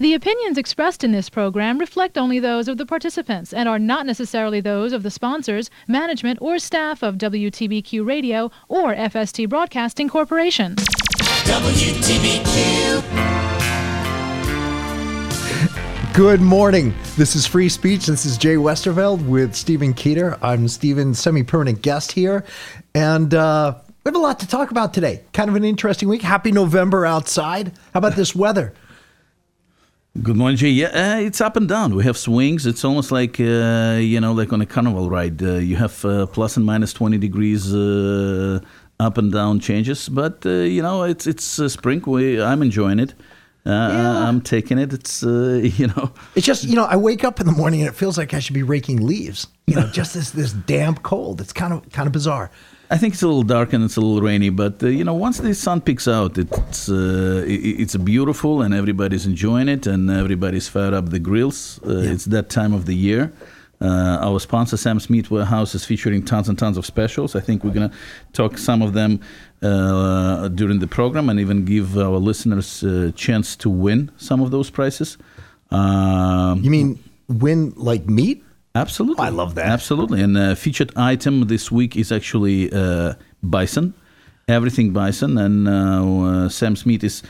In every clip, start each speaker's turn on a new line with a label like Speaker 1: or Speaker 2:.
Speaker 1: The opinions expressed in this program reflect only those of the participants and are not necessarily those of the sponsors, management, or staff of WTBQ Radio or FST Broadcasting Corporation.
Speaker 2: WTBQ.
Speaker 3: Good morning. This is Free Speech. This is Jay Westerveld with Stephen Keeter. I'm Stephen's semi permanent guest here. And uh, we have a lot to talk about today. Kind of an interesting week. Happy November outside. How about this weather?
Speaker 4: Good morning, Jay. Yeah, uh, it's up and down. We have swings. It's almost like uh, you know, like on a carnival ride. Uh, you have uh, plus and minus twenty degrees uh, up and down changes. But uh, you know, it's it's spring. We, I'm enjoying it. Yeah. I'm taking it. It's you know,
Speaker 3: it's just you know, I wake up in the morning and it feels like I should be raking leaves. You know, just this this damp cold. It's kind of kind of bizarre.
Speaker 4: I think it's a little dark and it's a little rainy, but uh, you know, once the sun peeks out, it's uh, it's beautiful and everybody's enjoying it and everybody's fired up the grills. Uh, yeah. It's that time of the year. Uh, our sponsor, Sam's Meat Warehouse, is featuring tons and tons of specials. I think we're gonna talk some of them uh, during the program and even give our listeners a chance to win some of those prizes.
Speaker 3: Um, you mean win like meat?
Speaker 4: Absolutely.
Speaker 3: I love that.
Speaker 4: Absolutely. And uh, featured item this week is actually uh, bison, everything bison. And uh, uh Sam's Meat is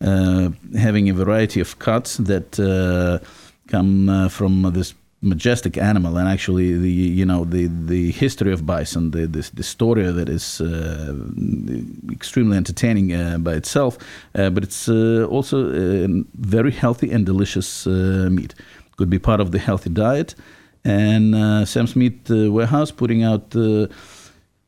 Speaker 4: uh, having a variety of cuts that uh, come from this majestic animal and actually the you know the the history of bison the the, the story that is uh, extremely entertaining uh, by itself uh, but it's also very healthy and delicious meat could be part of the healthy diet and uh, Sam's Meat uh, Warehouse putting out uh,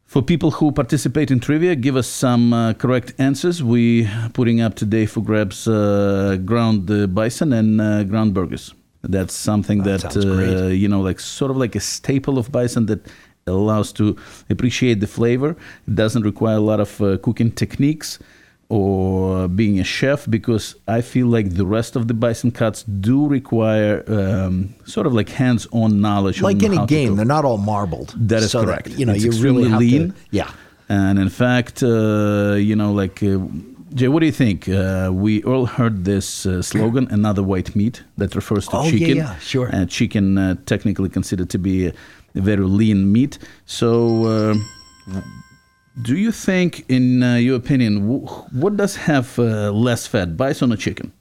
Speaker 4: for people who participate in trivia, give us some uh, correct answers. We putting up today for grabs uh, ground uh, bison and ground burgers. That's something that, that you know, like sort of like a staple of bison that allows to appreciate the flavor. It doesn't require a lot of cooking techniques or being a chef because I feel like the rest of the bison cuts do require um, sort of like hands-on knowledge.
Speaker 3: Like any game, they're not all marbled.
Speaker 4: That is so correct.
Speaker 3: That, you know, it's you really lean.
Speaker 4: To, yeah. And in fact, uh, you know, like. Uh, Jay, what do you think? Uh, we all heard this uh, slogan, another white meat, that refers to
Speaker 3: oh,
Speaker 4: chicken.
Speaker 3: Yeah, yeah, sure.
Speaker 4: And chicken, uh, technically considered to be a, a very lean meat. So, uh, do you think, in uh, your opinion, what does have uh, less fat, bison or chicken?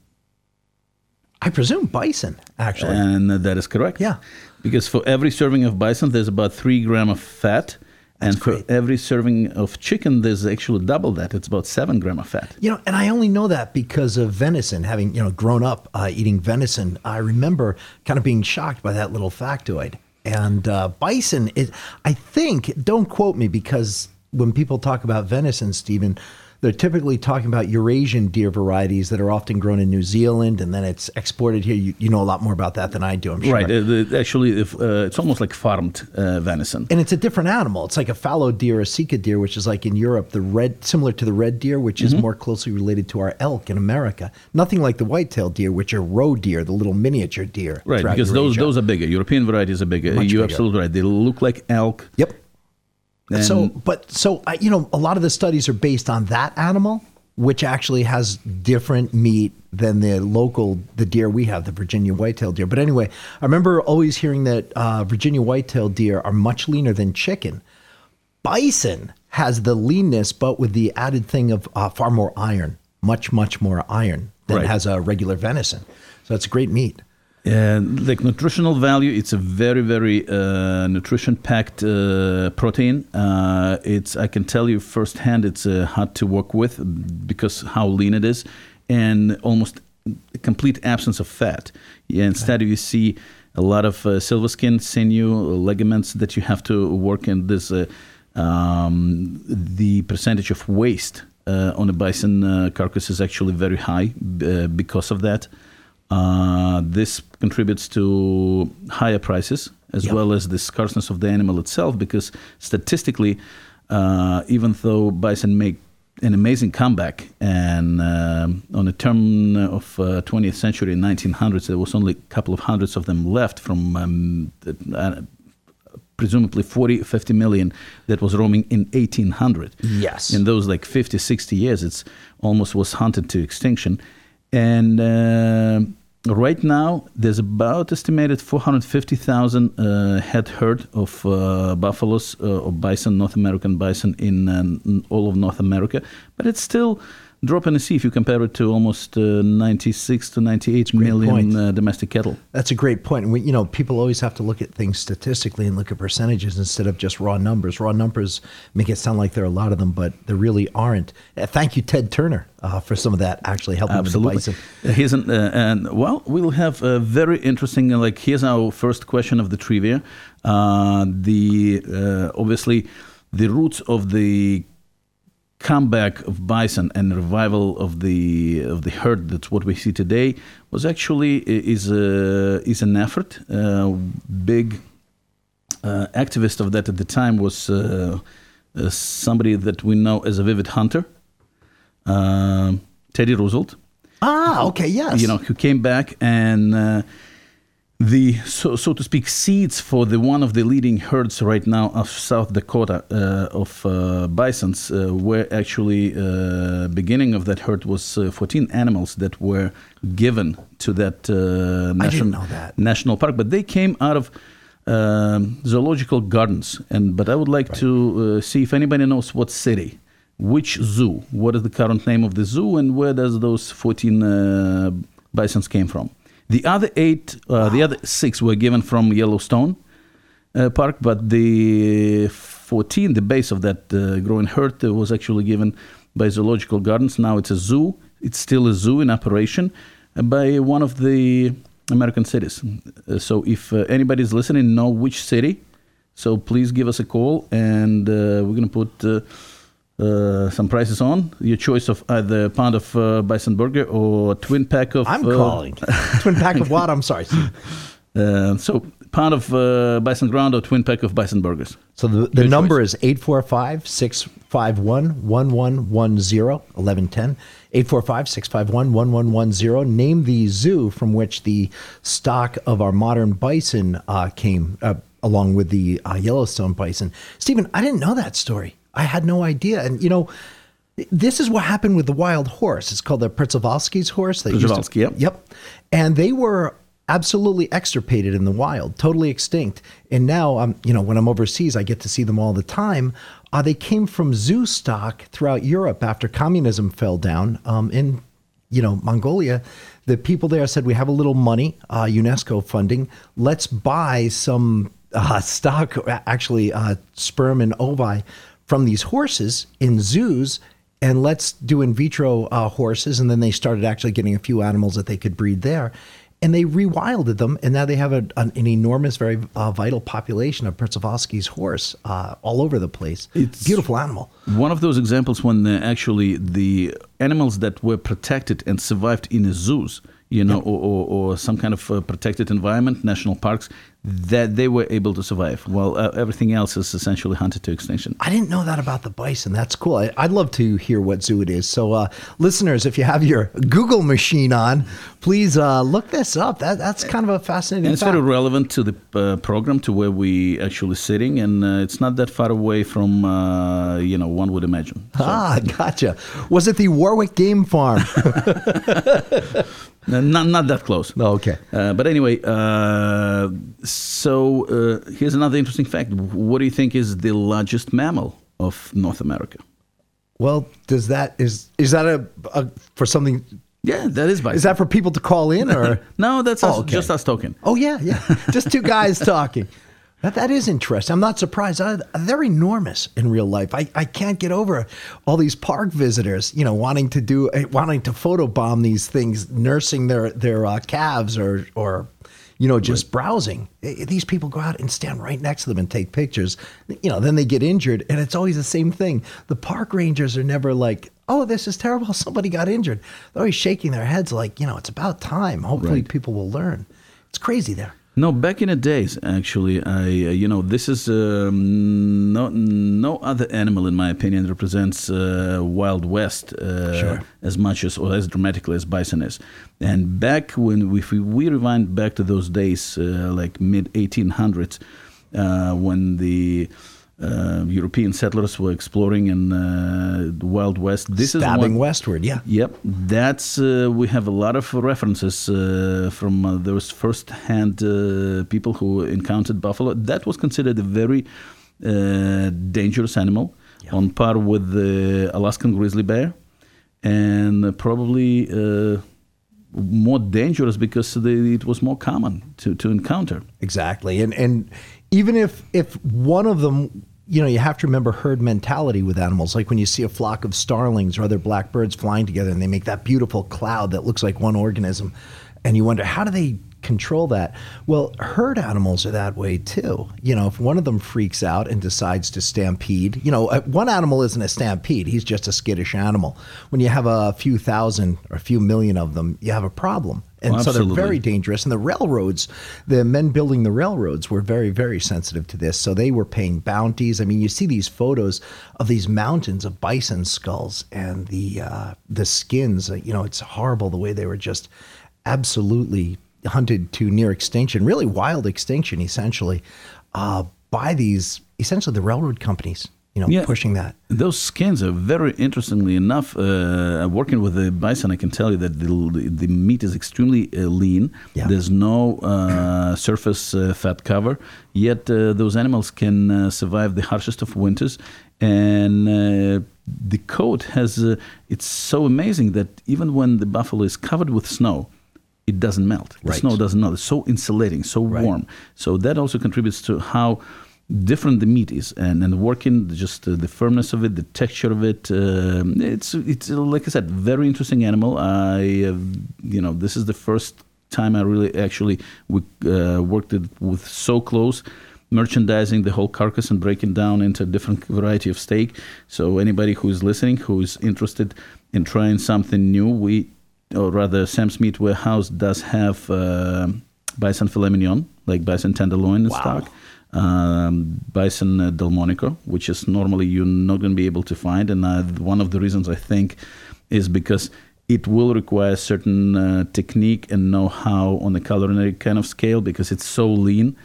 Speaker 3: I presume bison, actually.
Speaker 4: And that is correct.
Speaker 3: Yeah.
Speaker 4: Because for every serving of bison, there's about three gram of fat. That's and great. for every serving of chicken, there's actually double that. It's about seven gram of fat.
Speaker 3: You know, and I only know that because of venison. Having you know grown up uh, eating venison, I remember kind of being shocked by that little factoid. And uh, bison is, I think, don't quote me because when people talk about venison, Stephen, they're typically talking about Eurasian deer varieties that are often grown in New Zealand and then it's exported here. You, you know a lot more about that than I do, I'm sure.
Speaker 4: Right. Uh, actually, if, uh, it's almost like farmed uh, venison.
Speaker 3: And it's a different animal. It's like a fallow deer, a sika deer, which is like in Europe, the red, similar to the red deer, which is mm-hmm. more closely related to our elk in America. Nothing like the white-tailed deer, which are roe deer, the little miniature deer.
Speaker 4: Right, because those those are bigger. European varieties are bigger. Much You're bigger. absolutely right. They look like elk.
Speaker 3: Yep and so, but so I, you know, a lot of the studies are based on that animal, which actually has different meat than the local the deer we have, the Virginia whitetail deer. But anyway, I remember always hearing that uh, Virginia whitetail deer are much leaner than chicken. Bison has the leanness, but with the added thing of uh, far more iron, much much more iron than right. has a regular venison. So it's great meat.
Speaker 4: Uh, like nutritional value, it's a very, very uh, nutrition-packed uh, protein. Uh, it's I can tell you firsthand, it's uh, hard to work with because how lean it is, and almost complete absence of fat. Yeah, instead, okay. you see a lot of uh, silver skin, sinew, ligaments that you have to work in. This um, the percentage of waste on a bison carcass is actually very high because of that. Uh, this contributes to higher prices as yep. well as the scarceness of the animal itself because statistically, uh, even though bison make an amazing comeback and uh, on the turn of 20th uh, century 1900s there was only a couple of hundreds of them left from um, uh, presumably 40 50 million that was roaming in 1800
Speaker 3: yes.
Speaker 4: In those like 50 60 years it's almost was hunted to extinction. And uh, right now, there's about estimated 450,000 uh, head herd of uh, buffaloes uh, or bison, North American bison, in, in all of North America, but it's still drop in the sea if you compare it to almost uh, 96 to 98 million uh, domestic cattle.
Speaker 3: That's a great point. And we, you know, people always have to look at things statistically and look at percentages instead of just raw numbers. Raw numbers make it sound like there are a lot of them, but there really aren't. Uh, thank you, Ted Turner, uh, for some of that actually helping
Speaker 4: Absolutely.
Speaker 3: with the
Speaker 4: bison. Here's an, uh, and well, we'll have a very interesting. Uh, like here's our first question of the trivia. the obviously the roots of the comeback of bison and revival of the of the herd. That's what we see today was actually is a is an effort. Uh, big uh, activist of that at the time was uh, uh somebody that we know as a vivid hunter uh, Teddy Roosevelt.
Speaker 3: Ah okay yes.
Speaker 4: You know who came back and uh, the so, so to speak seeds for the one of the leading herds right now of South Dakota uh, of uh, bisons uh, were actually uh, beginning of that herd was uh, 14 animals that were given to that,
Speaker 3: uh, national,
Speaker 4: that. national park but they came out of um, zoological gardens and but I would like right. to see if anybody knows what city which zoo what is the current name of the zoo and where does those 14 bisons came from the other eight, uh, wow. the other six were given from Yellowstone uh, Park, but the 14, the base of that uh, growing herd, uh, was actually given by Zoological Gardens. Now it's a zoo. It's still a zoo in operation uh, by one of the American cities. Uh, so if anybody is listening, know which city. So please give us a call, and we're going to put uh, some prices on. Your choice of either a pound of uh, bison burger or twin pack of.
Speaker 3: I'm uh, calling twin pack of what? I'm sorry.
Speaker 4: Uh, so pound of uh, bison ground or twin pack of bison burgers.
Speaker 3: So the, the number choice. is 845 651 1110 1110. 845 651 1110. Name the zoo from which the stock of our modern bison uh, came, uh, along with the uh, Yellowstone bison. Stephen, I didn't know that story. I had no idea. And, you know, this is what happened with the wild horse. It's called the Przewalski's horse.
Speaker 4: Przewalski, yep.
Speaker 3: Yep. And they were absolutely extirpated in the wild, totally extinct. And now, um, you know, when I'm overseas, I get to see them all the time. Uh, they came from zoo stock throughout Europe after communism fell down. Um, in, you know, Mongolia, the people there said, "We have a little money, uh, UNESCO funding. Let's buy some uh, stock, actually uh, sperm and ovi from these horses in zoos and let's do in vitro uh, horses. And then they started actually getting a few animals that they could breed there. And they rewilded them, and now they have a, an, an, enormous, very uh, vital population of Przewalski's horse uh, all over the place. It's beautiful animal.
Speaker 4: One of those examples when actually the animals that were protected and survived in zoos you know, or, or, or, some kind of uh, protected environment, national parks, that they were able to survive while uh, everything else is essentially hunted to extinction.
Speaker 3: I didn't know that about the bison. That's cool. I, would love to hear what zoo it is. So, uh, listeners, if you have your Google machine on, please uh, look this up. That, that's kind of a fascinating
Speaker 4: and it's
Speaker 3: fact.
Speaker 4: very relevant to the uh, program, to where we actually sitting, and uh, it's not that far away from, uh, you know, one would imagine.
Speaker 3: So. Ah, gotcha. Was it the Warwick Game Farm?
Speaker 4: not, not that close.
Speaker 3: Oh, okay.
Speaker 4: but anyway, so uh, here's another interesting fact. What do you think is the largest mammal of North America?
Speaker 3: Well, does that is is that a, a for something?
Speaker 4: Yeah, that is bison.
Speaker 3: Is that for people to call in or
Speaker 4: no? That's us, oh, okay. just us talking.
Speaker 3: Oh yeah, yeah, just two guys talking. That, that is interesting. I'm not surprised. I, they're enormous in real life. I, I can't get over all these park visitors, you know, wanting to do eh, wanting to photobomb these things, nursing their their uh, calves or or you know, just right. browsing. Eh, eh, these people go out and stand right next to them and take pictures. You know, then they get injured, and it's always the same thing. The park rangers are never like, "Oh, this is terrible. Somebody got injured." They're always shaking their heads like, you know, it's about time. Hopefully, right. people will learn. It's crazy there.
Speaker 4: No, back in the days, actually, I uh, you know this is um, no no other animal in my opinion represents uh, Wild West uh, sure. as much as or as dramatically as bison is. And back when if we, we rewind back to those days, uh, like mid 1800s, uh, when the uh, European settlers were exploring in uh, the Wild West.
Speaker 3: This Stabbing is one, westward, yeah.
Speaker 4: Yep, that's uh, we have a lot of references uh, from uh, those first-hand uh, people who encountered buffalo. That was considered a very dangerous animal, yeah. on par with the Alaskan grizzly bear, and probably more dangerous because it was more common to, to encounter.
Speaker 3: Exactly, and and even if if one of them you know, you have to remember herd mentality with animals. Like when you see a flock of starlings or other blackbirds flying together and they make that beautiful cloud that looks like one organism. And you wonder, how do they control that? Well, herd animals are that way too. You know, if one of them freaks out and decides to stampede, you know, uh, one animal isn't a stampede, he's just a skittish animal. When you have a few thousand or a few million of them, you have a problem. And
Speaker 4: oh,
Speaker 3: so they're very dangerous. And the railroads, the men building the railroads were very, very sensitive to this. So they were paying bounties. I mean, you see these photos of these mountains of bison skulls and the uh, the skins. You know, it's horrible the way they were just absolutely hunted to near extinction, really wild extinction, essentially, uh, by these essentially the railroad companies you know, yeah, pushing that.
Speaker 4: Those skins are very interestingly enough. Uh, working with the bison, I can tell you that the, the meat is extremely uh, lean. Yeah. There's no uh, surface uh, fat cover, yet uh, those animals can uh, survive the harshest of winters. And the coat has, it's so amazing that even when the buffalo is covered with snow, it doesn't melt. The
Speaker 3: right.
Speaker 4: snow doesn't melt. It's so insulating, so right. warm. So that also contributes to how different the meat is and, and working just uh, the firmness of it the texture of it uh, it's it's like i said very interesting animal i uh, you know this is the first time i really actually we, uh, worked it with so close merchandising the whole carcass and breaking down into a different variety of steak so anybody who's listening who's interested in trying something new we or rather sam's meat warehouse does have uh, bison filet mignon like bison tenderloin in wow. stock um, bison uh, delmonico, which is normally you're not going to be able to find. And uh, one of the reasons I think is because it will require certain uh, technique and know-how on the culinary kind of scale because it's so lean.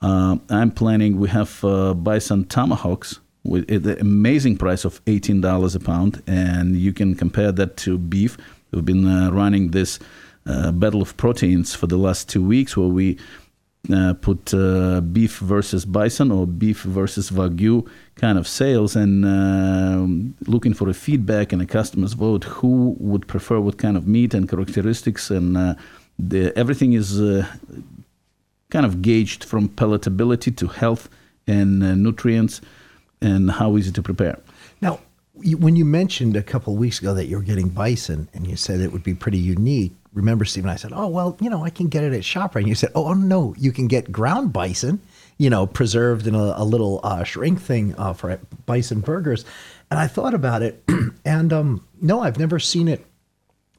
Speaker 4: Uh, I'm planning. We have uh, bison tomahawks with the amazing price of eighteen dollars a pound, and you can compare that to beef. We've been uh, running this battle of proteins for the last two weeks, where we uh, put uh, beef versus bison or beef versus wagyu kind of sales and uh, looking for a feedback and a customer's vote who would prefer what kind of meat and characteristics and uh, the, everything is uh, kind of gauged from palatability to health and uh, nutrients and how easy to prepare.
Speaker 3: Now when you mentioned a couple of weeks ago that you were getting bison and you said it would be pretty unique remember, Stephen, I said, oh, well, you know, I can get it at ShopRite. And you said, oh, no, you can get ground bison, you know, preserved in a, a little uh, shrink thing uh, for bison burgers. And I thought about it. and um, no, I've never seen it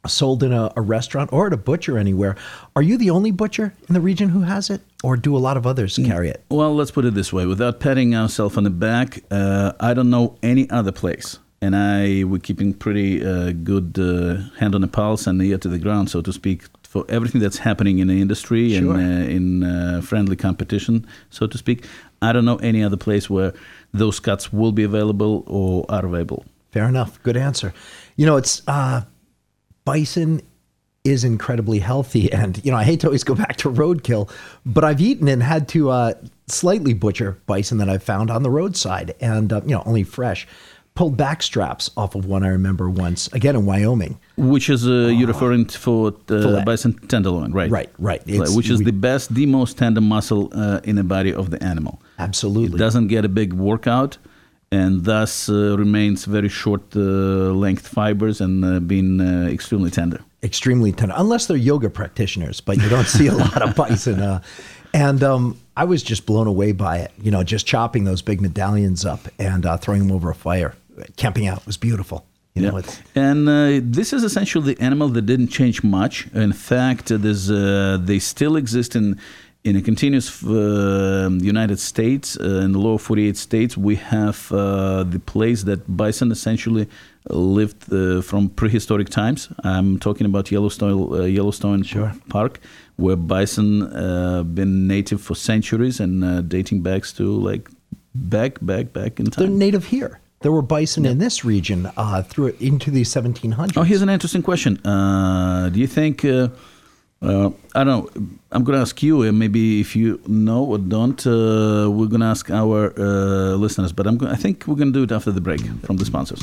Speaker 3: sold in a, a, restaurant or at a butcher anywhere. Are you the only butcher in the region who has it, or do a lot of others mm. carry it?
Speaker 4: Well, let's put it this way without patting ourselves on the back, uh, I don't know any other place and I we're keeping pretty uh, good uh, hand on the pulse and ear to the ground, so to speak, for everything that's happening in the industry
Speaker 3: sure.
Speaker 4: and uh, in uh, friendly competition, so to speak. I don't know any other place where those cuts will be available or are available.
Speaker 3: Fair enough. Good answer. You know, it's uh, bison is incredibly healthy, and you know, I hate to always go back to roadkill, but I've eaten and had to uh, slightly butcher bison that I've found on the roadside, and you know, only fresh pulled back straps off of one I remember once, again in Wyoming.
Speaker 4: Which is, uh, you're ah. referring to for uh, bison tenderloin, right?
Speaker 3: Right, right.
Speaker 4: It's, which is we, the best, the most tender muscle uh, in the body of the animal.
Speaker 3: Absolutely.
Speaker 4: It doesn't get a big workout and thus uh, remains very short uh, length fibers and uh, being uh, extremely tender.
Speaker 3: Extremely tender, unless they're yoga practitioners, but you don't see a lot of bison. Uh, and um, I was just blown away by it, you know, just chopping those big medallions up and uh, throwing them over a fire camping out was beautiful. You know,
Speaker 4: yeah. and uh, this is essentially the animal that didn't change much. In fact, there's, uh, they still exist in in a continuous uh, United States, uh, in the lower 48 states, we have uh, the place that bison essentially lived uh, from prehistoric times. I'm talking about Yellowstone, uh, Yellowstone
Speaker 3: sure.
Speaker 4: Park, where bison uh, been native for centuries and dating back to like back, back, back in time.
Speaker 3: They're native here. There were bison in this region uh, through into the 1700s.
Speaker 4: Oh, here's an interesting question. Uh, do you think? Uh, uh, I don't know. I'm going to ask you, and maybe if you know or don't, uh, we're going to ask our uh, listeners. But I'm go- I think we're going to do it after the break from the sponsors.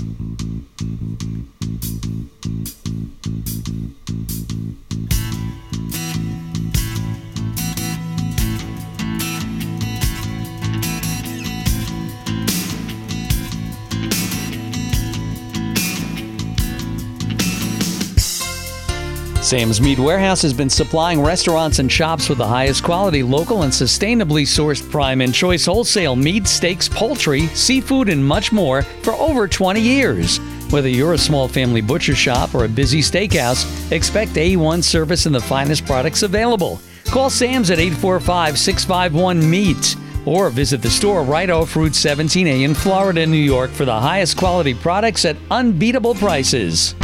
Speaker 2: Sam's Meat Warehouse has been supplying restaurants and shops with the highest quality, local, and sustainably sourced prime and choice wholesale meat, steaks, poultry, seafood, and much more for over 20 years. Whether you're a small family butcher shop or a busy steakhouse, expect A1 service and the finest products available. Call Sam's at 845 651 MEAT or visit the store right off Route 17A in Florida, New York for the highest quality products at unbeatable prices.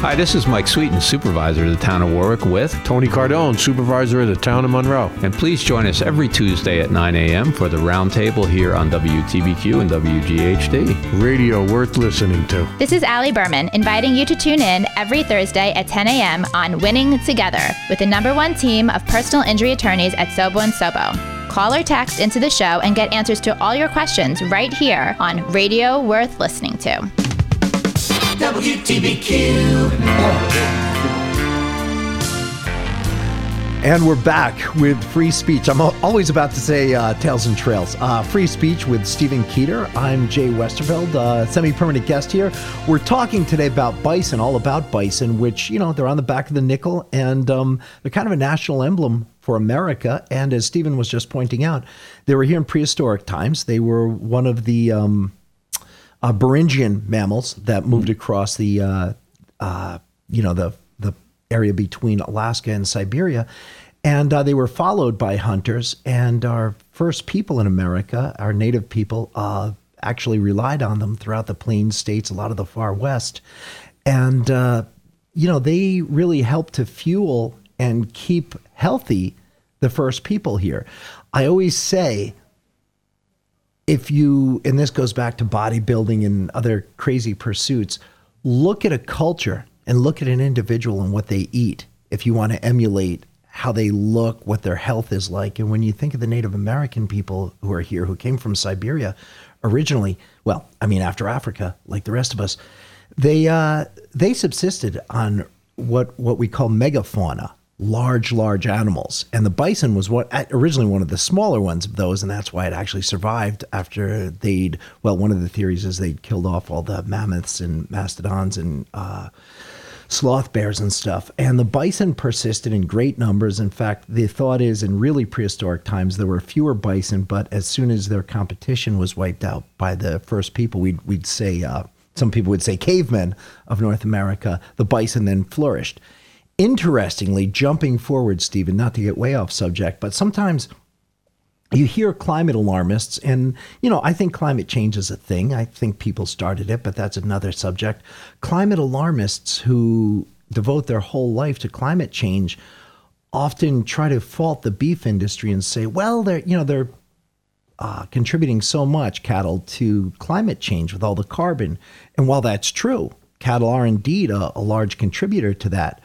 Speaker 5: Hi, this is Mike Sweeton, supervisor of the town of Warwick with
Speaker 6: Tony Cardone, supervisor of the town of Monroe.
Speaker 5: And please join us every Tuesday at 9 a.m. for the roundtable here on WTBQ and WGHD.
Speaker 6: Radio worth listening to.
Speaker 7: This is Allie Berman, inviting you to tune in every Thursday at 10 a.m. on Winning Together with the number one team of personal injury attorneys at Sobo and Sobo. Call or text into the show and get answers to all your questions right here on Radio Worth Listening to.
Speaker 8: WTBQ.
Speaker 3: And we're back with free speech. I'm always about to say uh, Tales and Trails. Uh, free speech with Stephen Keeter. I'm Jay Westerveld, uh, semi permanent guest here. We're talking today about bison, all about bison, which, you know, they're on the back of the nickel and um, they're kind of a national emblem for America. And as Stephen was just pointing out, they were here in prehistoric times. They were one of the. Um, uh, Beringian mammals that moved across the, uh, uh, you know, the the area between Alaska and Siberia, and uh, they were followed by hunters. And our first people in America, our native people, uh, actually relied on them throughout the Plains states, a lot of the far west, and uh, you know, they really helped to fuel and keep healthy the first people here. I always say if you, and this goes back to bodybuilding and other crazy pursuits, look at a culture and look at an individual and what they eat if you want to emulate how they look, what their health is like. And when you think of the Native American people who are here, who came from Siberia originally, well, I mean, after Africa, like the rest of us, they, uh, they subsisted on what, what we call megafauna, large, large animals. And the bison was what originally one of the smaller ones of those, and that's why it actually survived after they'd. Well, one of the theories is they'd killed off all the mammoths and mastodons and uh, sloth bears and stuff. And the bison persisted in great numbers. In fact, the thought is in really prehistoric times there were fewer bison, but as soon as their competition was wiped out by the first people, we'd we'd say. Uh, some people would say cavemen of North America, the bison then flourished interestingly, jumping forward, Stephen, not to get way off subject, but sometimes you hear climate alarmists, and you know, I think climate change is a thing. I think people started it, but that's another subject. Climate alarmists who devote their whole life to climate change often try to fault the beef industry and say, well, they're you know they're uh, contributing so much cattle to climate change with all the carbon, and while that's true, cattle are indeed a, a large contributor to that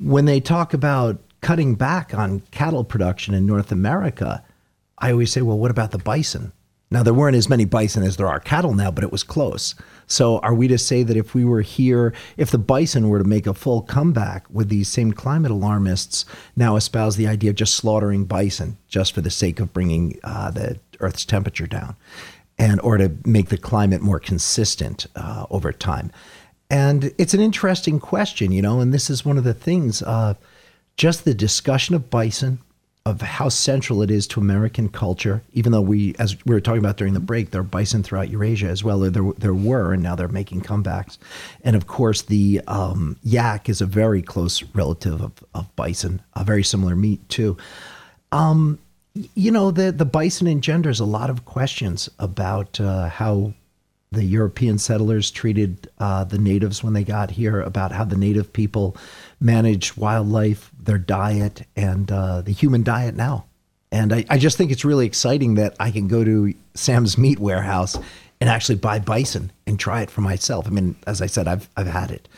Speaker 3: when they talk about cutting back on cattle production in North America, I always say, well, what about the bison? Now, there weren't as many bison as there are cattle now, but it was close. So, are we to say that if we were here, if the bison were to make a full comeback, would these same climate alarmists now espouse the idea of just slaughtering bison just for the sake of bringing uh, the Earth's temperature down, and or to make the climate more consistent uh, over time? And it's an interesting question, you know, and this is one of the things, uh, just the discussion of bison, of how central it is to American culture, even though we, as we were talking about during the break, there are bison throughout Eurasia as well. There, there were, and now they're making comebacks. And of course, the um, yak is a very close relative of, of bison, a very similar meat too. Um, you know, the, the bison engenders a lot of questions about uh, how the European settlers treated uh, the natives when they got here, about how the native people manage wildlife, their diet, and uh, the human diet now. And I, I just think it's really exciting that I can go to Sam's Meat Warehouse and actually buy bison and try it for myself. I mean, as I said, I've I've had it.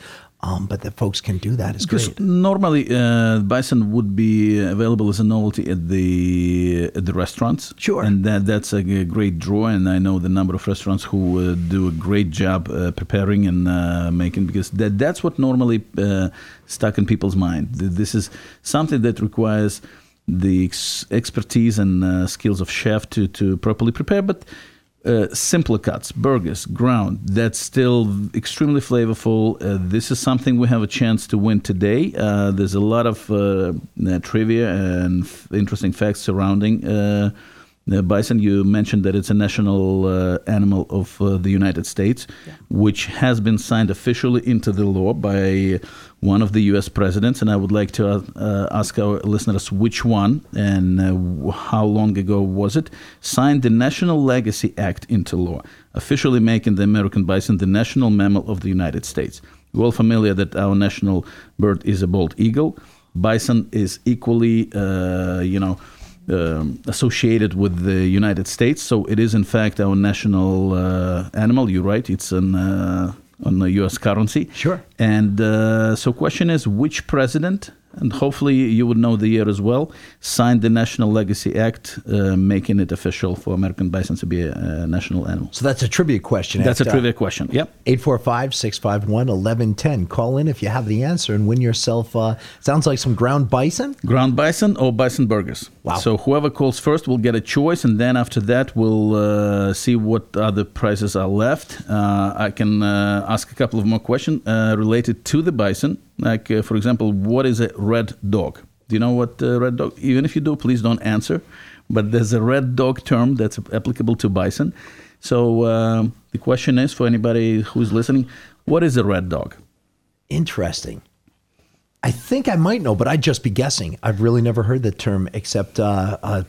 Speaker 3: Um, but that folks can do that is great.
Speaker 4: Normally, uh, bison would be available as a novelty at the at the restaurants.
Speaker 3: Sure,
Speaker 4: and that that's a great draw. And I know the number of restaurants who uh, do a great job uh, preparing and uh, making because that that's what normally uh, stuck in people's mind. This is something that requires the ex- expertise and uh, skills of chef to to properly prepare, but uh, simpler cuts, burgers, ground, that's still extremely flavorful. Uh, this is something we have a chance to win today. Uh, there's a lot of uh, uh, trivia and f- interesting facts surrounding uh, bison. You mentioned that it's a national animal of the United States, yeah. which has been signed officially into the law by one of the U.S. presidents, and I would like to uh, ask our listeners which one and uh, how long ago was it, signed the National Legacy Act into law, officially making the American bison the national mammal of the United States. We're all familiar that our national bird is a bald eagle. Bison is equally, uh, you know, um, associated with the United States, so it is in fact our national uh, animal. You're right; it's an uh, on the U.S. currency.
Speaker 3: Sure.
Speaker 4: And uh, so, question is, which president and hopefully you would know the year as well, signed the National Legacy Act, uh, making it official for American bison to be a, a, national animal.
Speaker 3: So that's a trivia question.
Speaker 4: That's a trivia question. Yep.
Speaker 3: 845 651 1110. Call in if you have the answer and win yourself, uh, sounds like some ground bison?
Speaker 4: Ground bison or bison burgers.
Speaker 3: Wow.
Speaker 4: So whoever calls first will get a choice, and then after that, we'll uh, see what other prizes are left. Uh, I can uh, ask a couple of more questions uh, related to the bison. Like, uh, for example, what is a red dog? Do you know what red dog? Even if you do, please don't answer. But there's a red dog term that's applicable to bison. So um, the question is for anybody who's listening, what is a red dog?
Speaker 3: Interesting. I think I might know, but I'd just be guessing. I've really never heard the term, except uh, uh,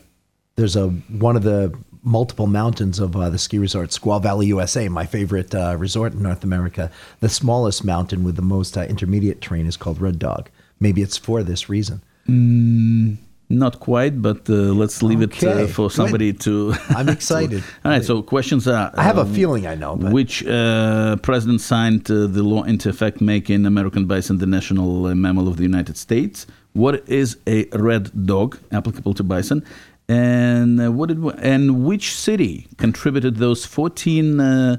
Speaker 3: there's a one of the multiple mountains of uh, the ski resort, Squaw Valley, USA, my favorite uh, resort in North America. The smallest mountain with the most uh, intermediate terrain is called Red Dog. Maybe it's for this reason.
Speaker 4: Mm, not quite, but uh, let's leave okay. it uh, for somebody to.
Speaker 3: I'm excited.
Speaker 4: All right, so questions are.
Speaker 3: I have a um, feeling I know. But.
Speaker 4: Which uh, president signed the law into effect making American bison the national mammal of the United States? What is a red dog applicable to bison? And uh, what did and which city contributed those 14 uh,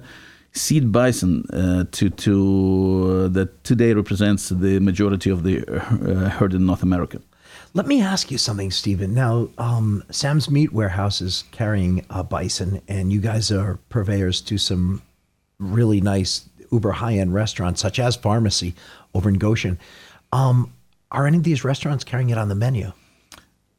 Speaker 4: seed bison uh, to to uh, that today represents the majority of the uh, herd in North America?
Speaker 3: Let me ask you something, Stephen. Now, um, Sam's Meat Warehouse is carrying a bison, and you guys are purveyors to some really nice uber high end restaurants, such as Pharmacy over in Goshen. Um, are any of these restaurants carrying it on the menu?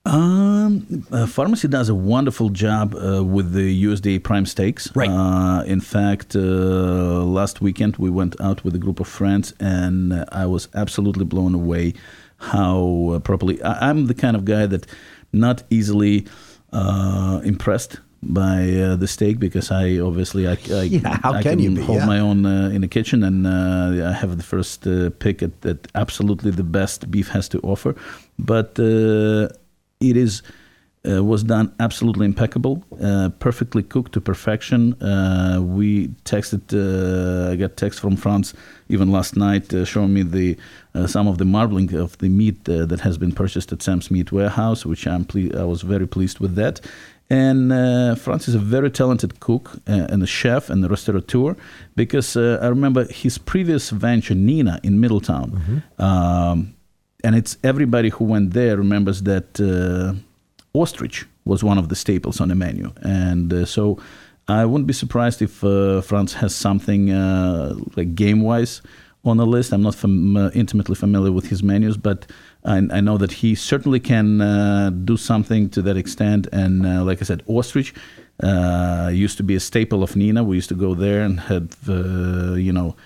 Speaker 4: Um, uh, pharmacy does a wonderful job uh, with the USDA prime steaks.
Speaker 3: Right.
Speaker 4: Uh, in fact, uh, last weekend we went out with a group of friends, and I was absolutely blown away how uh, properly. I, am the kind of guy that not easily uh, impressed by uh, the steak because I obviously I, I,
Speaker 3: yeah,
Speaker 4: I
Speaker 3: can,
Speaker 4: can
Speaker 3: be,
Speaker 4: hold
Speaker 3: yeah.
Speaker 4: my own uh, in the kitchen, and I have the first pick at, at absolutely the best beef has to offer, but it is uh, was done absolutely impeccable, uh, perfectly cooked to perfection. Uh, we texted, uh, I got text from France even last night uh, showing me the uh, some of the marbling of the meat that has been purchased at Sam's Meat Warehouse, which I'm ple- I was very pleased with that. And France is a very talented cook and a chef and a restaurateur because I remember his previous venture, Nina, in Middletown. Mm-hmm. Um, and it's everybody who went there remembers that uh, ostrich was one of the staples on the menu, and uh, so I wouldn't be surprised if uh, France has something uh, like game-wise on the list. I'm not fam- uh, intimately familiar with his menus, but I, I know that he certainly can uh, do something to that extent. And like I said, ostrich. used to be a staple of Nina. We used to go there and have, you know,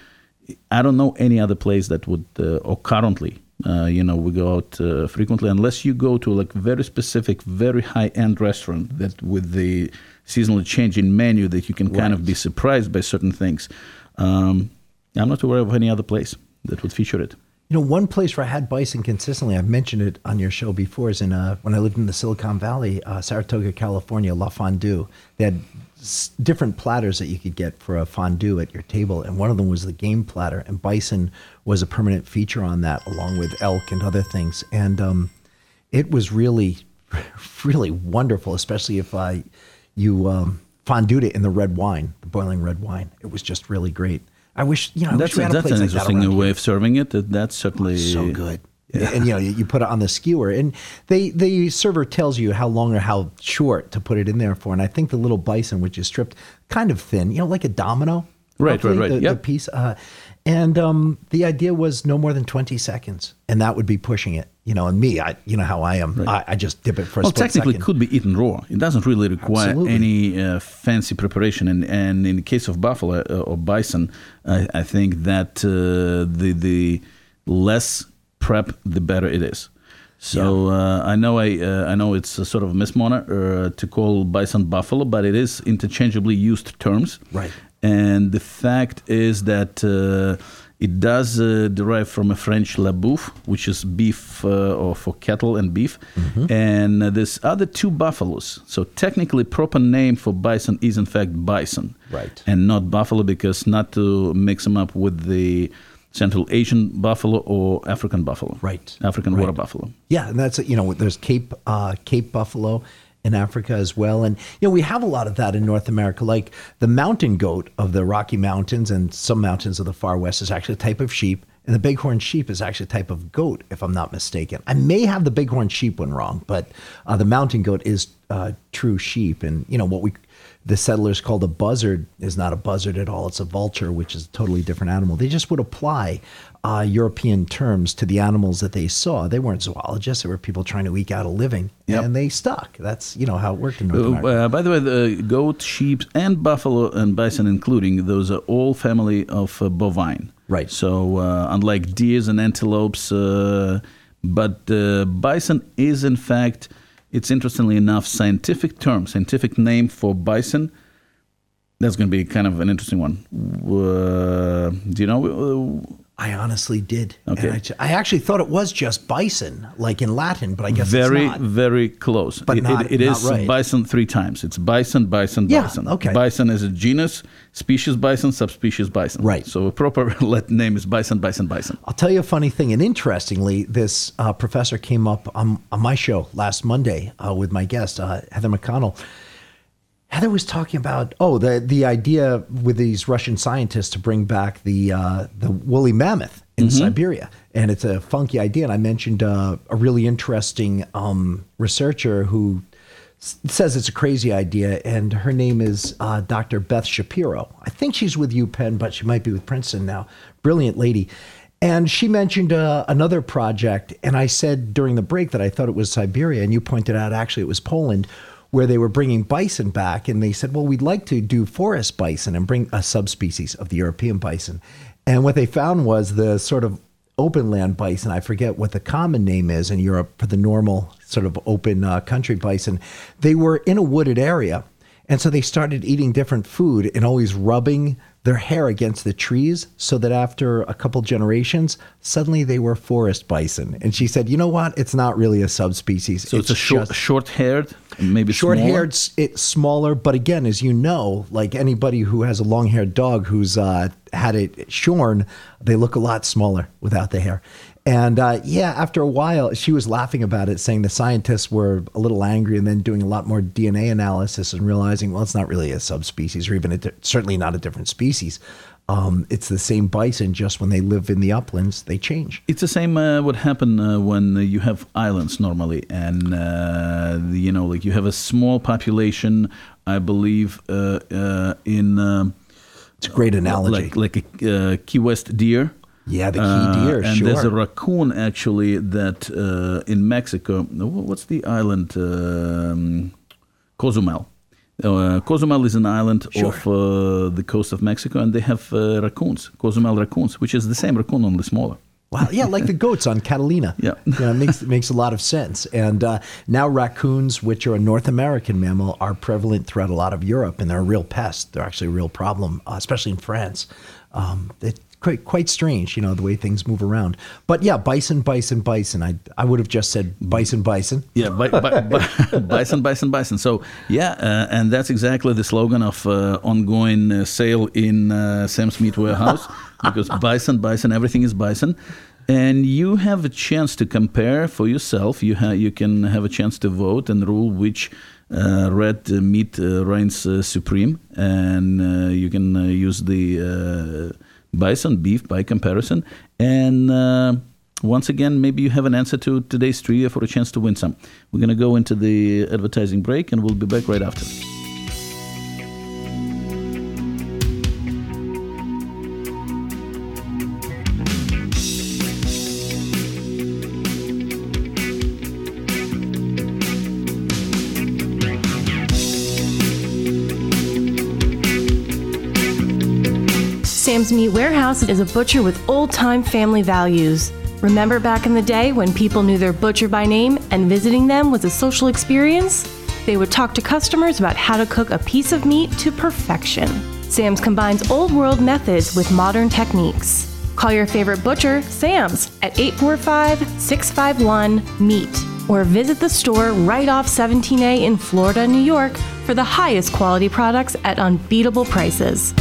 Speaker 4: I don't know any other place that would, or currently uh, you know, we go out uh, frequently, unless you go to like very specific, very high-end restaurant that with the seasonal change in menu that you can kind of be surprised by certain things. Um, I'm not aware of any other place that would feature it.
Speaker 3: You know, one place where I had bison consistently, I've mentioned it on your show before, is in uh, when I lived in the Silicon Valley, uh, Saratoga, California, La Fondue. They had s- different platters that you could get for a fondue at your table, and one of them was the game platter, and bison was a permanent feature on that, along with elk and other things. And um, it was really, really wonderful, especially if I you um, fondued it in the red wine, the boiling red wine. It was just really great. I wish you know. I
Speaker 4: That's,
Speaker 3: wish we had a
Speaker 4: that's
Speaker 3: place
Speaker 4: an
Speaker 3: like that
Speaker 4: interesting way of serving it. That- That's certainly
Speaker 3: So good. And you know, you put it on the skewer, and they the server tells you how long or how short to put it in there for. And I think the little bison, which is stripped kind of thin, you know, like a domino,
Speaker 4: Right, right, right.
Speaker 3: The, the
Speaker 4: Yep.
Speaker 3: piece, uh, and um, the idea was no more than twenty seconds, and that would be pushing it. You know, and me, I, you know how I am, I, I just dip it for
Speaker 4: Well, technically, it
Speaker 3: second.
Speaker 4: could be eaten raw. It doesn't really require
Speaker 3: Absolutely.
Speaker 4: any uh, fancy preparation. And, and in the case of buffalo uh, or bison, I, I think that uh, the the less prep, the better it is. So uh, I know I uh, I know it's a sort of a misnomer uh, to call bison buffalo, but it is interchangeably used terms.
Speaker 3: Right.
Speaker 4: And the fact is that uh, it does uh, derive from a French la bouffe, which is beef uh, or for cattle and beef. And uh, there's other two buffaloes. So technically, proper name for bison is in fact bison,
Speaker 3: Right.
Speaker 4: And not buffalo because not to mix them up with the Central Asian buffalo or African buffalo,
Speaker 3: Right.
Speaker 4: African water buffalo.
Speaker 3: Yeah, and that's you know there's Cape uh, Cape buffalo in Africa as well, and you know we have a lot of that in North America. Like the mountain goat of the Rocky Mountains and some mountains of the far west is actually a type of sheep, and the bighorn sheep is actually a type of goat, if I'm not mistaken. I may have the bighorn sheep one wrong, but uh, the mountain goat is uh, true sheep, and you know what we the settlers called a buzzard is not a buzzard at all. It's a vulture, which is a totally different animal. They just would apply uh, European terms to the animals that they saw. They weren't zoologists; they were people trying to eke out a living,
Speaker 4: Yep.
Speaker 3: and they stuck. That's you know how it worked in North
Speaker 4: Uh,
Speaker 3: America.
Speaker 4: uh, by the way, the goat, sheep, and buffalo and bison, including those, are all family of uh, bovine.
Speaker 3: Right.
Speaker 4: So uh, unlike deers and antelopes, uh, but uh, bison is in fact, it's interestingly enough, scientific term, scientific name for bison. That's going to be kind of an interesting one. Uh, do you know?
Speaker 3: I honestly did. And
Speaker 4: Okay.
Speaker 3: I, I actually thought it was just bison, like in Latin, but I guess
Speaker 4: very,
Speaker 3: it's not.
Speaker 4: very close.
Speaker 3: But
Speaker 4: it,
Speaker 3: not-
Speaker 4: it, it
Speaker 3: not
Speaker 4: is
Speaker 3: right.
Speaker 4: bison three times. It's bison, bison,
Speaker 3: Yeah,
Speaker 4: bison.
Speaker 3: okay.
Speaker 4: Bison is a genus, species bison, subspecies bison.
Speaker 3: Right.
Speaker 4: So a proper let name is bison, bison, bison.
Speaker 3: I'll tell you a funny thing. And interestingly, this uh, professor came up on, on my show last Monday uh, with my guest, uh, Heather McConnell. Heather was talking about oh the the idea with these Russian scientists to bring back the uh, the woolly mammoth in Siberia, and it's a funky idea. And I mentioned uh, a really interesting um, researcher who s- says it's a crazy idea, and her name is uh, Dr. Beth Shapiro. I think she's with UPenn, but she might be with Princeton now. Brilliant lady. And she mentioned uh, another project, and I said during the break that I thought it was Siberia, and you pointed out actually it was Poland, where they were bringing bison back, and they said, "Well, we'd like to do forest bison and bring a subspecies of the European bison." And what they found was the sort of open land bison. I forget what the common name is in Europe for the normal sort of open uh, country bison. They were in a wooded area. And so they started eating different food and always rubbing their hair against the trees so that after a couple generations, suddenly they were forest bison. And she said, you know what? It's not really a subspecies.
Speaker 4: So it's, a short,
Speaker 3: just-
Speaker 4: short-haired, maybe
Speaker 3: short haired, it's smaller but again as you know like anybody who has a long haired dog who's uh, had it shorn they look a lot smaller without the hair and uh, yeah after a while she was laughing about it saying the scientists were a little angry and then doing a lot more dna analysis and realizing well it's not really a subspecies or even a di- certainly not a different species um, it's the same bison just when they live in the uplands they change
Speaker 4: It's the same uh, what happened uh, when you have islands normally, and uh, you know, like you have a small population. I believe uh, uh, in
Speaker 3: it's a great analogy
Speaker 4: like like a uh, Key West deer.
Speaker 3: Yeah, the key deer,
Speaker 4: and there's a raccoon actually that uh, in Mexico. What's the island? Um, Cozumel. Uh, Cozumel is an island off uh, the coast of Mexico, and they have uh, raccoons, Cozumel raccoons, which is the same raccoon only smaller.
Speaker 3: Wow, yeah, like the goats on Catalina.
Speaker 4: Yeah.
Speaker 3: it makes it makes a lot of sense. And uh, now raccoons, which are a North American mammal, are prevalent throughout a lot of Europe, and they're a real pest. They're actually a real problem, uh, especially in France. Um, it quite quite strange, you know, the way things move around. But yeah, bison, bison, bison. I I would have just said bison, bison.
Speaker 4: Yeah, bi- bi- bi- bison, bison, bison. So yeah, uh, and that's exactly the slogan of uh, ongoing uh, sale in uh, Sam's Meat Warehouse because bison, bison, everything is bison. And you have a chance to compare for yourself. You ha- you can have a chance to vote and rule which uh, red meat uh, reigns uh, supreme, and uh, you can uh, use the bison beef by comparison. And uh, once again, maybe you have an answer to today's trivia for a chance to win some. We're going to go into the advertising break, and we'll be back right after.
Speaker 8: Sam's Meat Warehouse is a butcher with old time family values. Remember back in the day when people knew their butcher by name and visiting them was a social experience? They would talk to customers about how to cook a piece of meat to perfection. Sam's combines old world methods with modern techniques. Call your favorite butcher, Sam's, at 845 651 MEAT or visit the store right off 17A in Florida, New York for the highest quality products at unbeatable prices.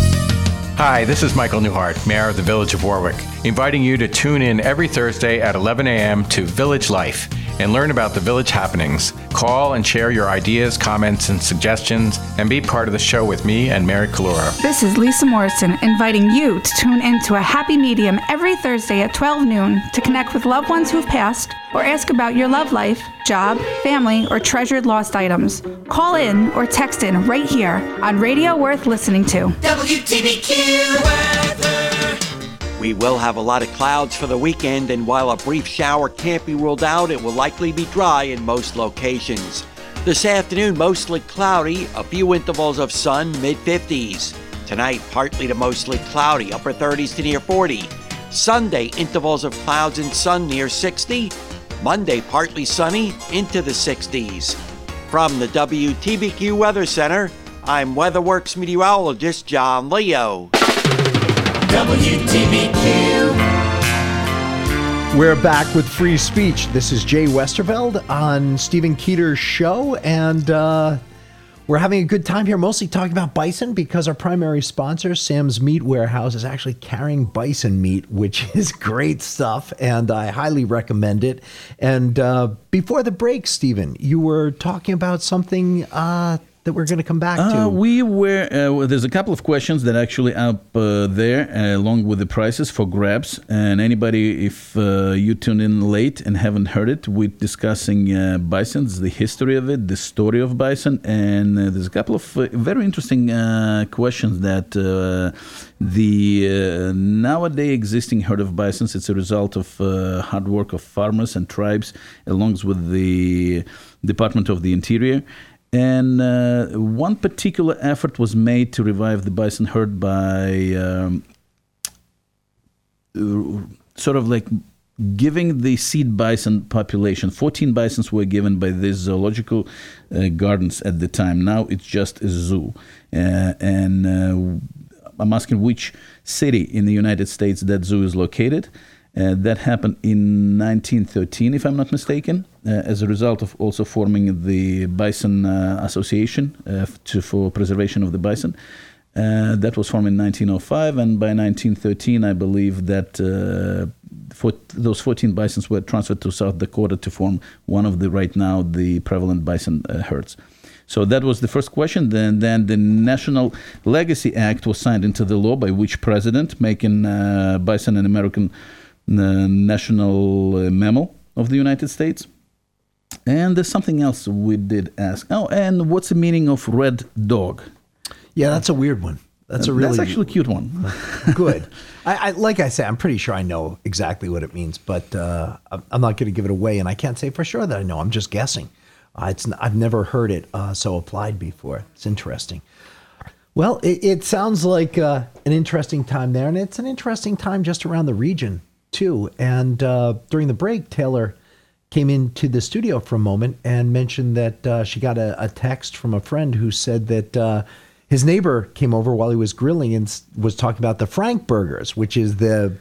Speaker 9: Hi, this is Michael Newhard, Mayor of the Village of Warwick, inviting you to tune in every Thursday at 11 a.m. to Village Life and learn about the village happenings. Call and share your ideas, comments, and suggestions, and be part of the show with me and Mary Kalura.
Speaker 10: This is Lisa Morrison inviting you to tune in to a happy medium every Thursday at 12 noon to connect with loved ones who've passed or ask about your love life, job, family, or treasured lost items. Call in or text in right here on Radio Worth Listening to.
Speaker 11: WTBQ weather. We will have a lot of clouds for the weekend, and while a brief shower can't be ruled out, it will likely be dry in most locations. This afternoon, mostly cloudy, a few intervals of sun, mid 50s. Tonight, partly to mostly cloudy, upper 30s to near 40. Sunday, intervals of clouds and sun near 60. Monday, partly sunny, into the 60s. From the WTBQ Weather Center, I'm WeatherWorks meteorologist John Leo. WTBQ.
Speaker 3: We're back with free speech. This is Jay Westerveld on Stephen Keeter's show, and uh, we're having a good time here, mostly talking about bison because our primary sponsor, Sam's Meat Warehouse, is actually carrying bison meat, which is great stuff, and I highly recommend it. And uh, before the break, Stephen, you were talking about something uh, that we're going to come back to?
Speaker 4: Uh, we were uh, there's a couple of questions that actually up uh, there uh, along with the prices for grabs. And anybody, if uh, you tune in late and haven't heard it, we're discussing uh, bisons, the history of it, the story of bison, and there's a couple of very interesting questions that the nowadays existing herd of bisons. It's a result of hard work of farmers and tribes, along with the Department of the Interior. And uh, one particular effort was made to revive the bison herd by um, sort of like giving the seed bison population. 14 bisons were given by these zoological uh, gardens at the time. Now it's just a zoo. Uh, and uh, i'm asking which city in the united states that zoo is located uh, that happened in 1913, if I'm not mistaken, uh, as a result of also forming the Bison uh, Association uh, to, for preservation of the bison. Uh, that was formed in 1905, and by 1913, I believe that uh, for those 14 bisons were transferred to South Dakota to form one of the right now the prevalent bison herds. So that was the first question. Then, then the National Legacy Act was signed into the law by which president, making bison an American national uh, mammal of the United States. And there's something else we did ask. Oh, and what's the meaning of red dog?
Speaker 3: Yeah, that's a weird one. That's a really
Speaker 4: that's actually a cute one.
Speaker 3: good. I, I, like I say, I'm pretty sure I know exactly what it means, but uh, I'm not going to give it away, and I can't say for sure that I know. I'm just guessing. Uh, it's I've never heard it uh, so applied before. It's interesting. Well, it, it sounds like uh, an interesting time there, and it's an interesting time just around the region too. And uh, during the break, Taylor came into the studio for a moment and mentioned that uh, she got a, a, text from a friend who said that uh, his neighbor came over while he was grilling and was talking about the Frank burgers, which is the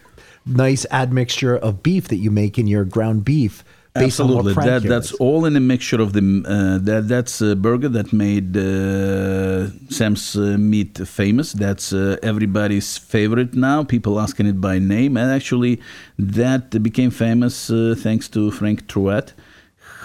Speaker 3: nice admixture of beef that you make in your ground beef. Based on
Speaker 4: Absolutely,
Speaker 3: what
Speaker 4: that that's all in a mixture of the uh, that that's a burger that made uh, Sam's uh, meat famous. That's uh, everybody's favorite now. People asking it by name, and actually, that became famous uh, thanks to Frank Truett,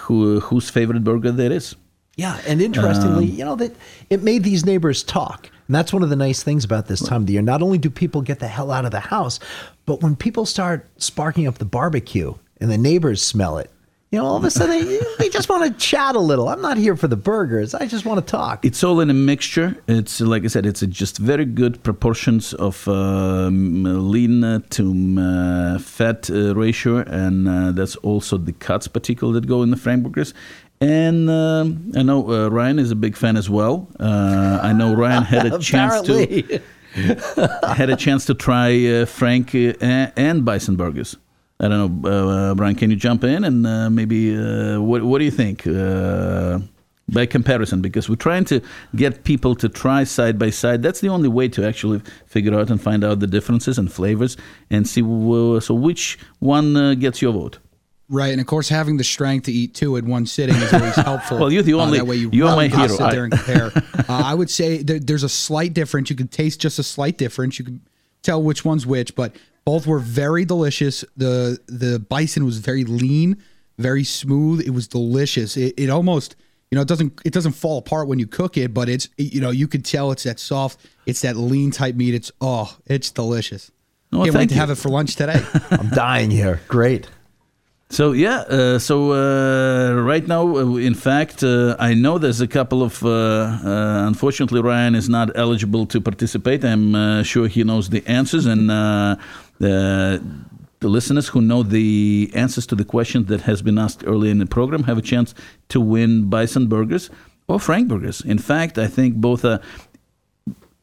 Speaker 4: who whose favorite burger that is.
Speaker 3: Yeah, and interestingly,
Speaker 4: Um,
Speaker 3: you know that it made these neighbors talk, and that's one of the nice things about this time of the year. Not only do people get the hell out of the house, but when people start sparking up the barbecue and the neighbors smell it, you know, all of a sudden they, they just want to chat a little. I'm not here for the burgers. I just want to talk.
Speaker 4: It's all in a mixture. It's like I said, it's a just very good proportions of um, lean uh, to uh, fat uh, ratio, and uh, that's also the cuts particular that go in the Frank burgers. And um, I know uh, Ryan is a big fan as well. Uh, I know Ryan had a chance to had a chance to try uh, Frank uh, and Bison burgers. I don't know, uh, Brian. Can you jump in and uh, maybe uh, what what do you think uh, by comparison? Because we're trying to get people to try side by side. That's the only way to actually figure out and find out the differences and flavors and see. So which one uh, gets your vote?
Speaker 12: Right, and of course, having the strength to eat two in one sitting is always helpful.
Speaker 4: Well, you're the
Speaker 12: Uh,
Speaker 4: only-
Speaker 12: that way you
Speaker 4: you're
Speaker 12: really
Speaker 4: my hero.
Speaker 12: Sit there
Speaker 4: I-
Speaker 12: and compare. uh, I would say there, there's a slight difference. You can taste just a slight difference. You can tell which one's which, but both were very delicious. the The bison was very lean, very smooth. It was delicious. It, it almost you know it doesn't it doesn't fall apart when you cook it, but it's you know you can tell it's that soft, it's that lean type meat. It's oh, it's delicious.
Speaker 4: Oh,
Speaker 12: Can't wait to
Speaker 4: you.
Speaker 12: have it for lunch today.
Speaker 3: I'm dying here. Great.
Speaker 4: So yeah, uh, so uh, right now, uh, in fact, uh, I know there's a couple of. Uh, uh, unfortunately, Ryan is not eligible to participate. I'm uh, sure he knows the answers, and uh, the, listeners who know the answers to the question that has been asked earlier in the program have a chance to win Bison Burgers or Frank Burgers. In fact, I think both are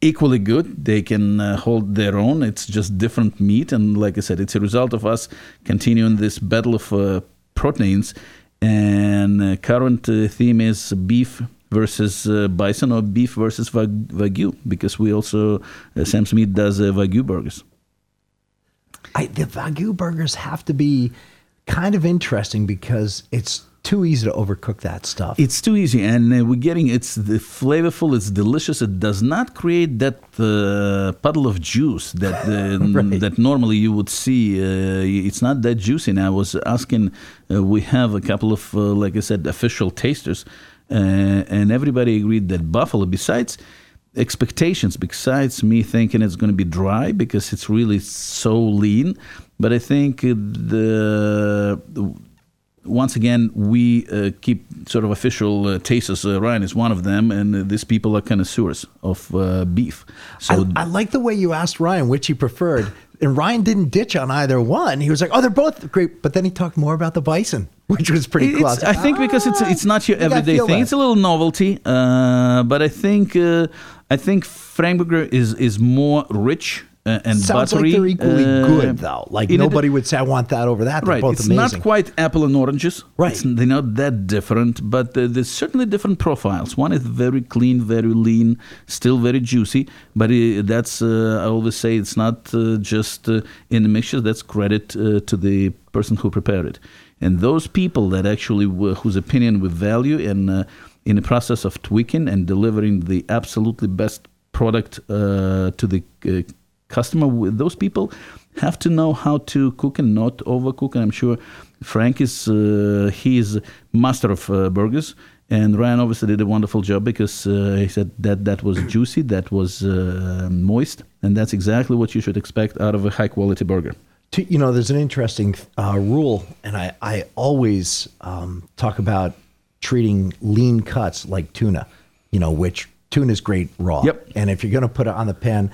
Speaker 4: equally good. They can uh, hold their own. It's just different meat, and like I said, it's a result of us continuing this battle of uh, proteins. And uh, current uh, theme is beef versus uh, bison or beef versus wag- wagyu because we also uh, Sam's Meat does wagyu burgers.
Speaker 3: I, the Wagyu burgers have to be kind of interesting because it's too easy to overcook that stuff.
Speaker 4: It's too easy, and uh, we're getting it's the flavorful. It's delicious. It does not create that uh, puddle of juice that uh,
Speaker 3: Right.
Speaker 4: that normally you would see. Uh, it's not that juicy. And I was asking. Uh, we have a couple of, uh, like I said, official tasters, uh, and everybody agreed that buffalo, besides expectations besides me thinking it's going to be dry because it's really so lean but i think uh, the, the once again, we uh, keep sort of official uh, tasters. Uh, Ryan is one of them, and uh, these people are connoisseurs of uh, beef. So
Speaker 3: I, I like the way you asked Ryan which he preferred. And Ryan didn't ditch on either one. He was like, "Oh, they're both great," but then he talked more about the bison, which was pretty cool.
Speaker 4: I think because it's it's not your
Speaker 3: "Ah, you
Speaker 4: everyday thing.
Speaker 3: that."
Speaker 4: It's a little novelty, uh, but I think uh, I think Frankburger is is more rich uh, and
Speaker 3: Sounds
Speaker 4: buttery.
Speaker 3: like they're equally
Speaker 4: uh,
Speaker 3: good, though. Like nobody would say, "I want that over that." They're
Speaker 4: right.
Speaker 3: both
Speaker 4: It's
Speaker 3: amazing.
Speaker 4: not quite apple and oranges.
Speaker 3: Right.
Speaker 4: It's, they're not that different, but uh, there's certainly different profiles. One is very clean, very lean, still very juicy. But uh, that's uh, I always say it's not uh, just uh, in the mixture. That's credit uh, to the person who prepared it, and those people that actually were, whose opinion we value and. In the process of tweaking and delivering the absolutely best product uh, to the uh, customer, those people have to know how to cook and not overcook. And I'm sure Frank is uh, he is master of uh, burgers. And Ryan obviously did a wonderful job because uh, he said that that was juicy, that was uh, moist, and that's exactly what you should expect out of a high quality burger.
Speaker 3: To- you know, there's an interesting uh, rule, and I, I always um, talk about treating lean cuts like tuna, you know, which tuna is great raw.
Speaker 4: Yep.
Speaker 3: And if you're going to put it on the pan,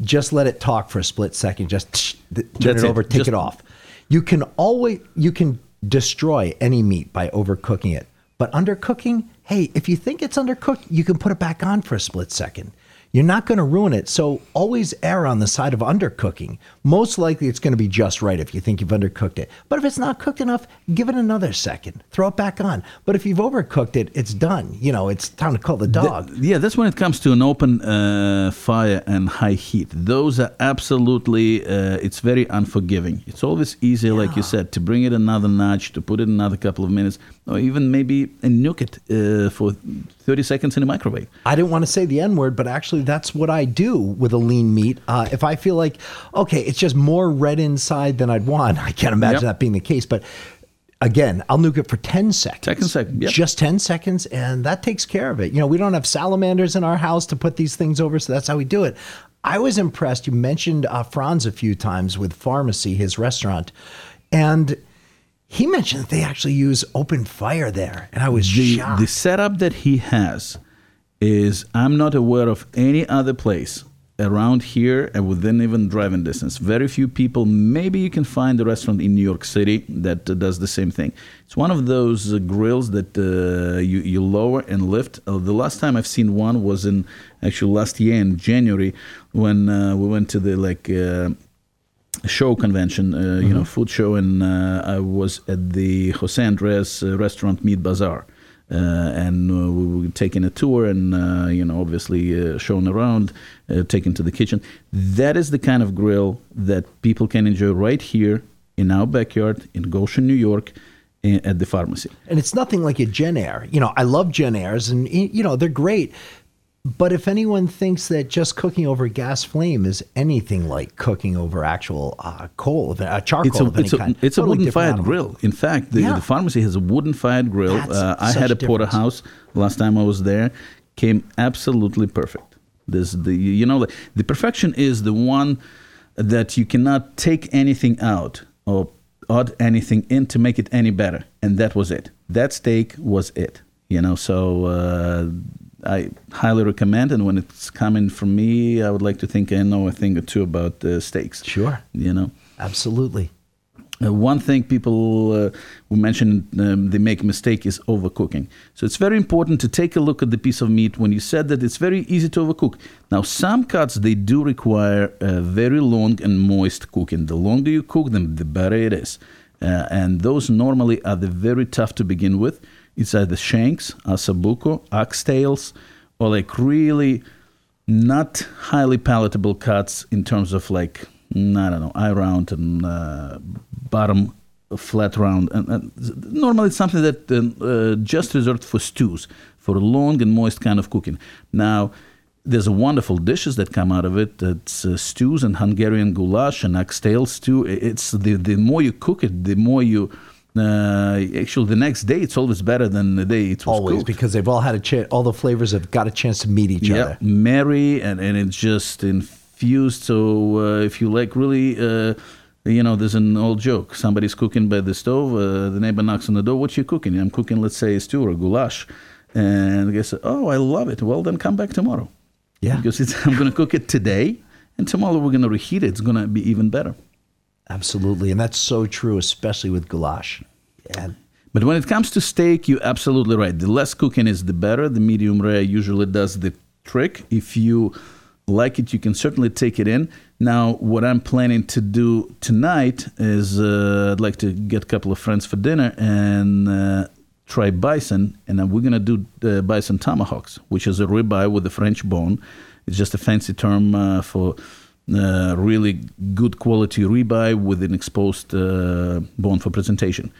Speaker 3: just let it talk for a split second. Just tsh, th- turn it
Speaker 4: it.
Speaker 3: over, take
Speaker 4: Just-
Speaker 3: it off. You can always you can destroy any meat by overcooking it, but undercooking, hey, if you think it's undercooked, you can put it back on for a split second. You're not going to ruin it. So always err on the side of undercooking. Most likely it's going to be just right if you think you've undercooked it. But if it's not cooked enough, give it another second. Throw it back on. But if you've overcooked it, it's done. You know, it's time to call the dog.
Speaker 4: The, yeah, that's when it comes to an open uh, fire and high heat. Those are absolutely, uh, it's very unforgiving. It's always easy, yeah. like you said, to bring it another notch, to put it another couple of minutes, or even maybe a nuke it uh, for 30 seconds in a microwave.
Speaker 3: I didn't want to say the N word, but actually, that's what I do with a lean meat. Uh, if I feel like, okay, it's just more red inside than I'd want, I can't imagine yep. that being the case. But again, I'll nuke it for 10 seconds.
Speaker 4: Second second, yep.
Speaker 3: Just 10 seconds, and that takes care of it. You know, we don't have salamanders in our house to put these things over, so that's how we do it. I was impressed. You mentioned uh, Franz a few times with Pharmacy, his restaurant. And he mentioned that they actually use open fire there, and I was
Speaker 4: the,
Speaker 3: shocked.
Speaker 4: The setup that he has is I'm not aware of any other place around here and within even driving distance. Very few people. Maybe you can find a restaurant in New York City that uh, does the same thing. It's one of those uh, grills that uh, you you lower and lift. Uh, the last time I've seen one was in actually last year in January when uh, we went to the like. Uh, show convention, mm-hmm. you know, mm-hmm. food show, and I was at the Jose Andres restaurant Meat Bazaar, uh, and uh, we were taking a tour and uh, you know obviously shown around, taken to the kitchen. That is the kind of grill that people can enjoy right here in our backyard in Goshen, New York at the pharmacy.
Speaker 3: And it's nothing like a Jenn-Air. You know, I love Jenn-Airs and you know, they're great. But if anyone thinks that just cooking over gas flame is anything like cooking over actual uh, coal, uh, charcoal
Speaker 4: it's a,
Speaker 3: of any
Speaker 4: it's
Speaker 3: kind,
Speaker 4: a, it's
Speaker 3: totally
Speaker 4: a wooden fired
Speaker 3: animal.
Speaker 4: grill. In fact, the, yeah. the, pharmacy has a wooden fired grill. Uh, I had a porterhouse last time I was there. Came absolutely perfect. This the you know the, the perfection is the one that you cannot take anything out or add anything in to make it any better, and that was it. That steak was it. You know, so uh, I highly recommend. And when it's coming from me, I would like to think I know a thing or two about uh, steaks.
Speaker 3: Sure.
Speaker 4: You know,
Speaker 3: absolutely.
Speaker 4: Uh, one thing people uh, who mentioned um, they make mistake is overcooking. So it's very important to take a look at the piece of meat when you said that it's very easy to overcook. Now, some cuts they do require a very long and moist cooking. The longer you cook them, the better it is. Uh, and those normally are the very tough to begin with. It's either shanks, ossobuco, oxtails, or like really not highly palatable cuts in terms of like I don't know eye round and uh, bottom flat round. And, and, normally it's something that uh, uh, just reserved for stews, for long and moist kind of cooking. Now there's a wonderful dishes that come out of it. It's uh, stews and Hungarian goulash and oxtail stew. It's the the more you cook it, the more you uh, actually, the next day it's always better than the day it was
Speaker 3: always
Speaker 4: cooked.
Speaker 3: because they've all had a chance. All the flavors have got a chance to meet each
Speaker 4: yep.
Speaker 3: other.
Speaker 4: marry and and it's just infused. So uh, if you like really. Uh, you know, there's an old joke. Somebody's cooking by the stove. Uh, the neighbor knocks on the door. What you cooking? I'm cooking, let's say, a stew or a goulash. And the guy said, "Oh, I love it. Well, then come back tomorrow."
Speaker 3: Yeah,
Speaker 4: because I'm going to cook it today, and tomorrow we're going to reheat it. It's going to be even better.
Speaker 3: Absolutely, and that's so true, especially with goulash.
Speaker 4: Yeah. But when it comes to steak, you're absolutely right. The less cooking is the better. The medium rare usually does the trick. If you like it, you can certainly take it in. Now, what I'm planning to do tonight is uh, I'd like to get a couple of friends for dinner and uh, try bison, and we're gonna do the bison tomahawks, which is a ribeye with a French bone. It's just a fancy term uh, for uh, really good quality ribeye with an exposed uh, bone for presentation.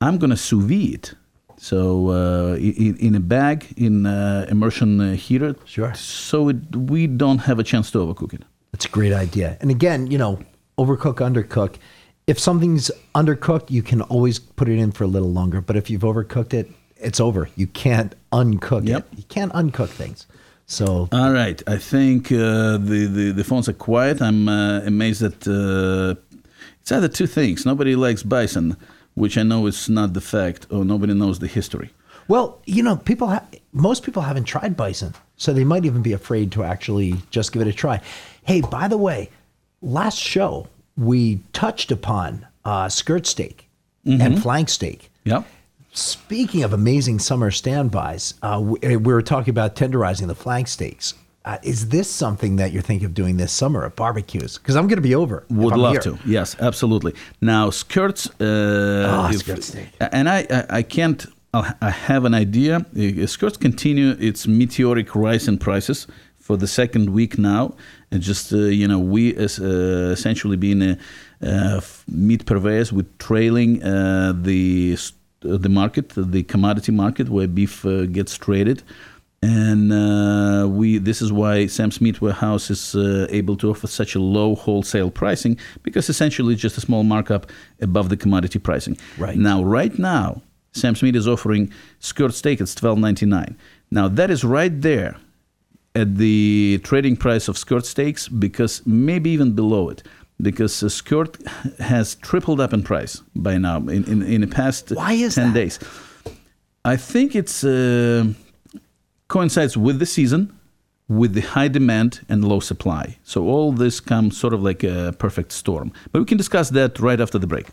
Speaker 4: I'm to sous vide it. So uh, in, in, a bag in uh, immersion uh, heater.
Speaker 3: Sure.
Speaker 4: So it, we don't have a chance to overcook it.
Speaker 3: That's a great idea. And again, you know, overcook, undercook. If something's undercooked, you can always put it in for a little longer. But if you've overcooked it, it's over. You can't uncook yep. it. You can't uncook things. So
Speaker 4: all right, I think uh, the, the, the phones are quiet. I'm uh, amazed that uh, it's either two things. Nobody likes bison, which I know is not the fact, or nobody knows the history.
Speaker 3: Well, you know, people ha- most people haven't tried bison, so they might even be afraid to actually just give it a try. Hey, by the way, last show we touched upon uh, skirt steak mm-hmm. and flank steak.
Speaker 4: Yep.
Speaker 3: Speaking of amazing summer standbys, uh, we, we, were talking about tenderizing the flank steaks. Uh, is this something that you're thinking of doing this summer at barbecues? Because I'm going to be over.
Speaker 4: Would love
Speaker 3: here.
Speaker 4: to. Yes, absolutely. Now skirts. Uh,
Speaker 3: Ah,
Speaker 4: if-
Speaker 3: skirt steak.
Speaker 4: And I, I, I can't. I'll- I have an idea. Uh, Skirts continue its meteoric rise in prices for the second week now, and just uh, you know, we as uh, essentially being uh, uh, meat purveyors, we're trailing uh, the uh, the market, the commodity market where beef uh, gets traded and uh, we this is why Sam's Meat Warehouse is uh, able to offer such a low wholesale pricing because essentially it's just a small markup above the commodity pricing.
Speaker 3: Right.
Speaker 4: now, right now, Sam's Meat is offering skirt steak at twelve ninety nine. Now that is right there at the trading price of skirt steaks because maybe even below it. Because a skirt has tripled up in price by now in, in, in the past
Speaker 3: Why is
Speaker 4: 10
Speaker 3: that?
Speaker 4: days. I think it's uh, coincides with the season, with the high demand and low supply. So all this comes sort of like a perfect storm. But we can discuss that right after the break.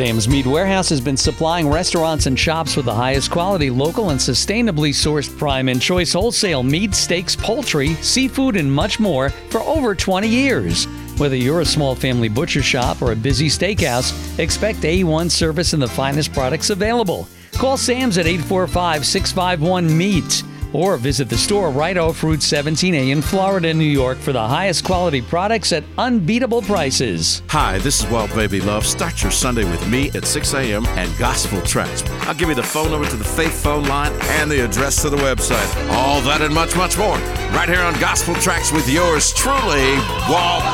Speaker 2: Sam's Meat Warehouse has been supplying restaurants and shops with the highest quality, local, and sustainably sourced prime and choice wholesale meat, steaks, poultry, seafood, and much more for over 20 years. Whether you're a small family butcher shop or a busy steakhouse, expect A1 service and the finest products available. Call Sam's at 845 651 MEAT or visit the store right off Route 17A in Florida, New York for the highest quality products at unbeatable prices.
Speaker 13: Hi, this is Walt Baby Love. Start your Sunday with me at 6 a.m. and Gospel Tracks. I'll give you the phone number to the Faith phone line and the address to the website. All that and much, much more. Right here on Gospel Tracks with yours truly, Walt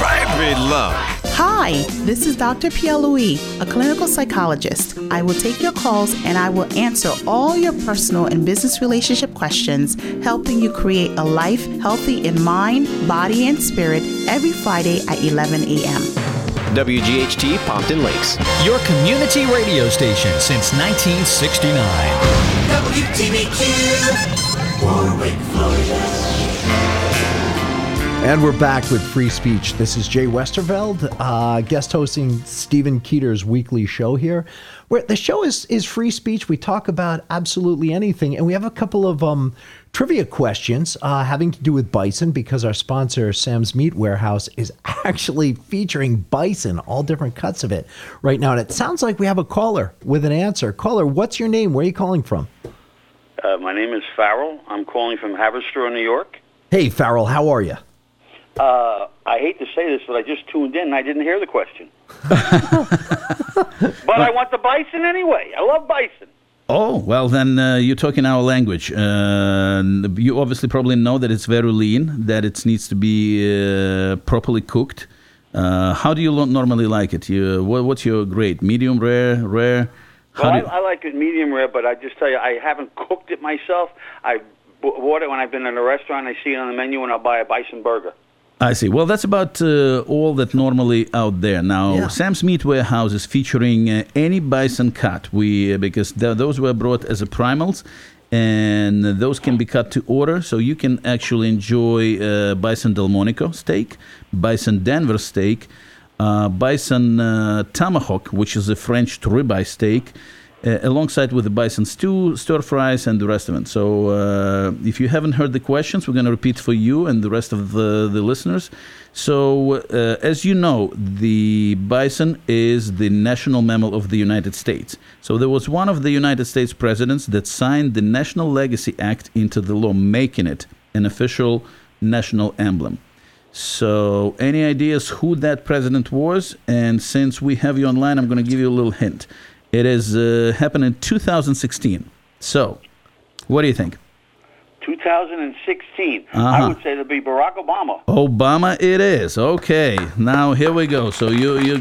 Speaker 13: Baby Love.
Speaker 14: Hi, this is Dr. Pierre Louis, a clinical psychologist. I will take your calls and I will answer all your personal and business relationship questions, helping you create a life healthy in mind, body, and spirit every Friday at 11 a.m.
Speaker 15: WGHT Pompton Lakes.
Speaker 16: Your community radio station since 1969.
Speaker 17: WTBQ, Warwick, Florida.
Speaker 3: And we're back with free speech. This is Jay Westerveld, uh, guest hosting Stephen Keeter's weekly show here. Where the show is is free speech. We talk about absolutely anything, and we have a couple of um, trivia questions uh, having to do with bison because our sponsor Sam's Meat Warehouse is actually featuring bison, all different cuts of it, right now. And it sounds like we have a caller with an answer. Caller, what's your name? Where are you calling from?
Speaker 18: Uh, my name is Farrell. I'm calling from Haverstraw, New York.
Speaker 3: Hey, Farrell, how are you?
Speaker 18: Uh, I hate to say this, but I just tuned in and I didn't hear the question. but I want the bison anyway. I love bison.
Speaker 4: Oh, well, then uh, you're talking our language. Uh, you obviously probably know that it's very lean, that it needs to be uh, properly cooked. Uh, how do you normally like it? You, what, what's your grade? Medium rare, rare? How
Speaker 18: Well, I, I like it medium rare, but I just tell you, I haven't cooked it myself. I bought it when I've been in a restaurant. I see it on the menu, and I'll buy a bison burger.
Speaker 4: I see. Well, that's about uh, all that normally out there now. Sam's Meat Warehouse is featuring uh, any bison cut. We uh, because th- those were brought as a primals, and those can be cut to order, so you can actually enjoy uh, bison Delmonico steak, bison Denver steak, uh, bison uh, tomahawk, which is a French ribeye steak. Uh, alongside with the bison stew, stir fries, and the rest of it. So, uh, if you haven't heard the questions, we're going to repeat for you and the rest of the, the listeners. So, uh, as you know, the bison is the national mammal of the United States. So, there was one of the United States presidents that signed the National Legacy Act into the law, making it an official national emblem. So, any ideas who that president was? And since we have you online, I'm going to give you a little hint. It has uh, happened in 2016. So, what do you think?
Speaker 18: 2016. I
Speaker 4: Uh-huh.
Speaker 18: would say it'll be Barack Obama.
Speaker 4: Obama, it is. Okay, now here we go. So you you,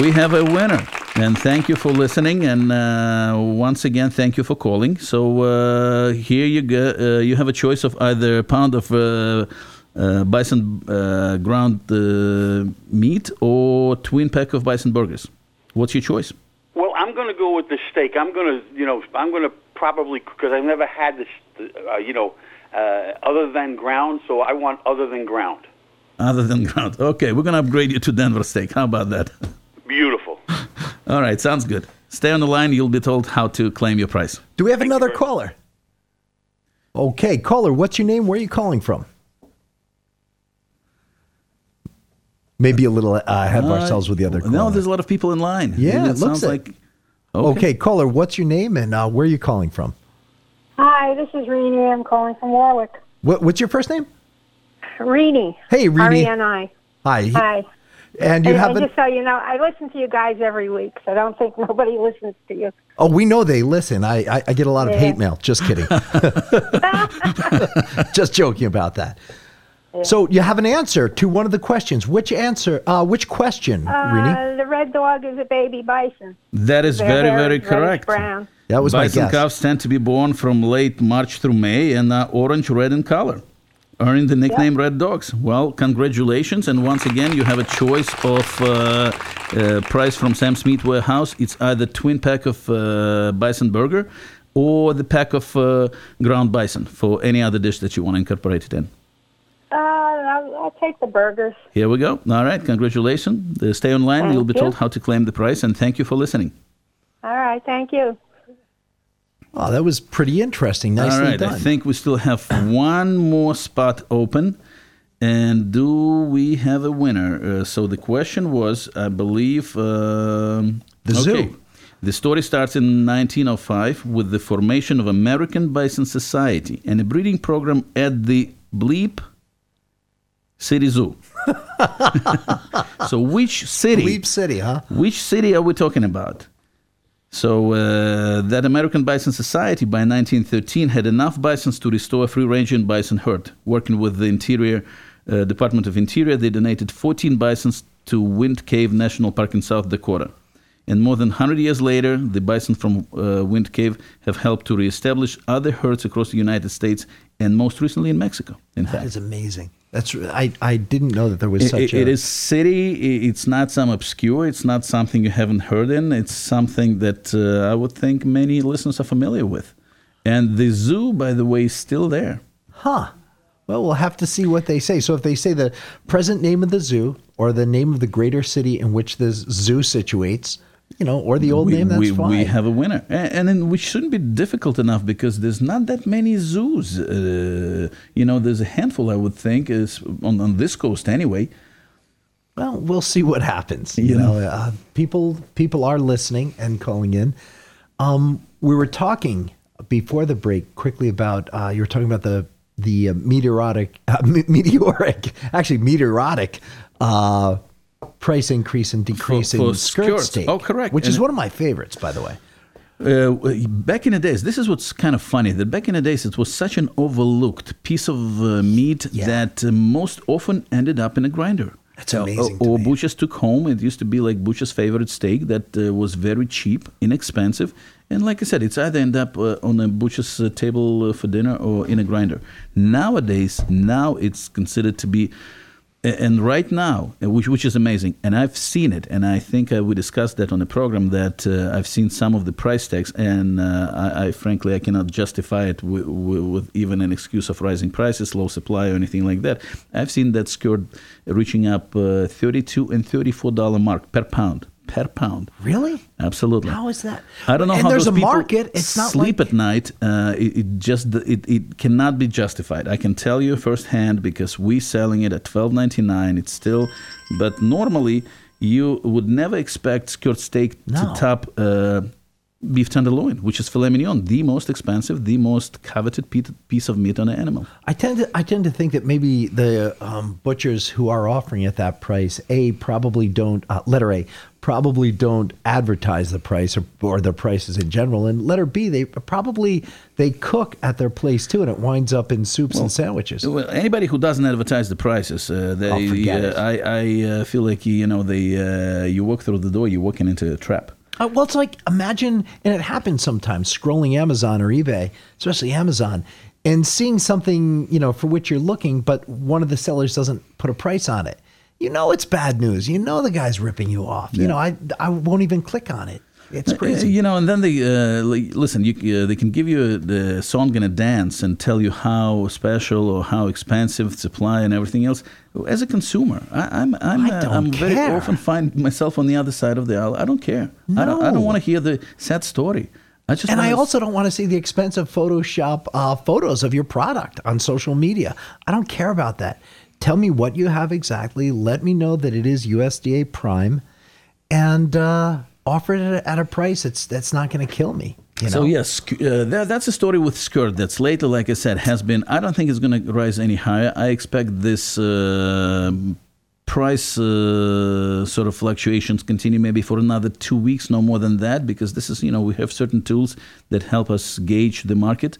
Speaker 4: we have a winner, and thank you for listening. And uh, once again, thank you for calling. So uh, here you go. Uh, you have a choice of either a pound of. Uh, uh, bison uh, ground uh, meat or twin pack of bison burgers. What's your choice?
Speaker 18: Well, I'm I'm going to go with the steak. I'm going to, you know, I'm going to probably because I've never had this, uh, you know, uh, other than ground. So I want other than ground.
Speaker 4: Other than ground. Okay, we're going to upgrade you to Denver steak. How about that?
Speaker 18: Beautiful.
Speaker 4: All right, sounds good. Stay on the line. You'll be told how to claim your price.
Speaker 3: Do we have another caller? Okay, caller, what's your name? Where are you calling from? Maybe a little uh, ahead of
Speaker 4: Uh,
Speaker 3: ourselves with the other caller.
Speaker 4: No, there's a lot of people in line.
Speaker 3: Yeah,
Speaker 4: it,
Speaker 3: it looks
Speaker 4: sounds
Speaker 3: it.
Speaker 4: like.
Speaker 3: Okay. caller, what's your name and uh, where are you calling from?
Speaker 19: Hi, this is Rini. I'm calling from Warwick.
Speaker 3: What, what's your first name?
Speaker 19: Rini.
Speaker 3: Hey, Rini.
Speaker 19: R-E-N-I.
Speaker 3: Hi.
Speaker 19: Hi.
Speaker 3: And you have
Speaker 19: and just so you know, I listen to you guys every week, so I don't think nobody listens to you.
Speaker 3: Oh, we know they listen. I, I, I get a lot of
Speaker 19: Yeah.
Speaker 3: hate mail. Just kidding. Just joking about that. So you have an answer to one of the questions. Which answer? Uh, which question, Rini?
Speaker 19: Uh, the red dog is a baby bison.
Speaker 4: That is
Speaker 19: Their
Speaker 4: very, very correct.
Speaker 19: brown.
Speaker 3: That was my
Speaker 4: Bison
Speaker 3: guess.
Speaker 4: calves tend to be born from late March through May and are orange, red in color, earning the nickname Red Dogs. Well, congratulations. And once again, you have a choice of uh, uh, price from Sam's Meat Warehouse. It's either twin pack of uh, bison burger or the pack of uh, ground bison for any other dish that you want to incorporate it in.
Speaker 19: Uh, I'll, I'll take the burgers.
Speaker 4: Here we go. All right, congratulations. Uh, stay online.
Speaker 19: Thank
Speaker 4: You'll be
Speaker 19: you.
Speaker 4: told how to claim the price. And thank you for listening.
Speaker 19: All right, thank you.
Speaker 3: Oh, that was pretty interesting. Nicely
Speaker 4: All right,
Speaker 3: done.
Speaker 4: I think we still have one more spot open. And do we have a winner? Uh, so the question was, I believe, um,
Speaker 3: The zoo.
Speaker 4: The story starts in 1905 with the formation of American Bison Society and a breeding program at the Bleep City Zoo. so which city?
Speaker 3: Bleep City, huh?
Speaker 4: Which city are we talking about? So uh, that American Bison Society by 1913 had enough bisons to restore a free-ranging bison herd. Working with the Interior uh, Department of Interior, they donated 14 bisons to Wind Cave National Park in South Dakota. And more than 100 years later, the bison from uh, Wind Cave have helped to reestablish other herds across the United States and most recently in Mexico. In
Speaker 3: That
Speaker 4: fact,
Speaker 3: is amazing. That's I, I didn't know that there was
Speaker 4: it,
Speaker 3: such
Speaker 4: it- it
Speaker 3: a
Speaker 4: is city. It's not some obscure. It's not something you haven't heard in. It's something that uh, I would think many listeners are familiar with. And the zoo, by the way, is still there.
Speaker 3: Huh. Well, we'll have to see what they say. So if they say the present name of the zoo or the name of the greater city in which the zoo situates, you know, or the old
Speaker 4: we,
Speaker 3: name, that's
Speaker 4: we,
Speaker 3: fine.
Speaker 4: we have a winner, and, and then which shouldn't be difficult enough because there's not that many zoos. Uh, you know, there's a handful, I would think, is on, on this coast anyway.
Speaker 3: Well, we'll see what happens. You
Speaker 4: Yeah.
Speaker 3: know, uh, people people are listening and calling in. Um, we were talking before the break quickly about uh, you were talking about the the uh, meteoric uh, me- meteoric actually meteoric uh, price increase and decrease
Speaker 4: for
Speaker 3: in skirt
Speaker 4: skirts.
Speaker 3: steak.
Speaker 4: Oh, correct.
Speaker 3: Which is
Speaker 4: And-
Speaker 3: one of my favorites, by the way.
Speaker 4: Uh, back in the days, this is what's kind of funny. That back in the days, it was such an overlooked piece of uh, meat that uh, most often ended up in a grinder.
Speaker 3: That's
Speaker 4: Uh,
Speaker 3: amazing
Speaker 4: or butchers took home. It used to be like butcher's favorite steak that uh, was very cheap, inexpensive, and like I said, it's either end up uh, on a butcher's uh, table uh, for dinner or in a grinder. Nowadays, now it's considered to be and right now, uh, which which is amazing, and I've seen it, and I think uh, we discussed that on the program that uh, I've seen some of the price tags, and uh, I, I frankly I cannot justify it with, with even an excuse of rising prices, low supply, or anything like that. I've seen that skirt reaching up uh, thirty-two and thirty-four dollar mark per pound. Per pound.
Speaker 3: Really?
Speaker 4: Absolutely.
Speaker 3: How is that?
Speaker 4: I don't know
Speaker 3: And
Speaker 4: how
Speaker 3: there's
Speaker 4: those
Speaker 3: a
Speaker 4: people
Speaker 3: market. It's not
Speaker 4: sleep at night. Uh, it, it just it, it cannot be justified. I can tell you firsthand because we selling it at twelve ninety nine. It's still, but normally you would never expect skirt steak
Speaker 3: No.
Speaker 4: to top uh, beef tenderloin, which is filet mignon, the most expensive, the most coveted piece of meat on an animal.
Speaker 3: I tend to I tend to think that maybe the um, butchers who are offering at that price, a probably don't uh, letter A probably don't advertise the price or, or their prices in general, and letter B they probably they cook at their place too, and it winds up in soups and sandwiches.
Speaker 4: Well, anybody who doesn't advertise the prices, uh, they,
Speaker 3: Oh, forget
Speaker 4: uh,
Speaker 3: it.
Speaker 4: I, I uh, feel like you know they uh, you walk through the door, you're walking into a trap.
Speaker 3: Uh, well, it's like imagine, and it happens sometimes, scrolling Amazon or eBay, especially Amazon, and seeing something you know for which you're looking, but one of the sellers doesn't put a price on it. You know it's bad news. You know the guy's ripping you off. You know I I won't even click on it. It's
Speaker 4: Uh,
Speaker 3: crazy.
Speaker 4: you know, and then they uh, listen. You, uh, they can give you the song "Gonna Dance" and tell you how special or how expensive supply and everything else. As a consumer, I, I'm I'm
Speaker 3: I
Speaker 4: uh,
Speaker 3: don't
Speaker 4: I'm very often find myself on the other side of the aisle. I don't care. I don't I don't want to hear the sad story. I just
Speaker 3: and I also don't want to see the expensive Photoshop uh, photos of your product on social media. I don't care about that. Tell me what you have exactly. Let me know that it is USDA Prime, and uh, offer it at a, price that's that's not going to kill me. You know?
Speaker 4: So yes, uh, that, that's a story with skirt that's later, like I said, has been. I don't think it's going to rise any higher. I expect this uh, price uh, sort of fluctuations continue maybe for another two weeks, no more than that, because this is you know we have certain tools that help us gauge the market.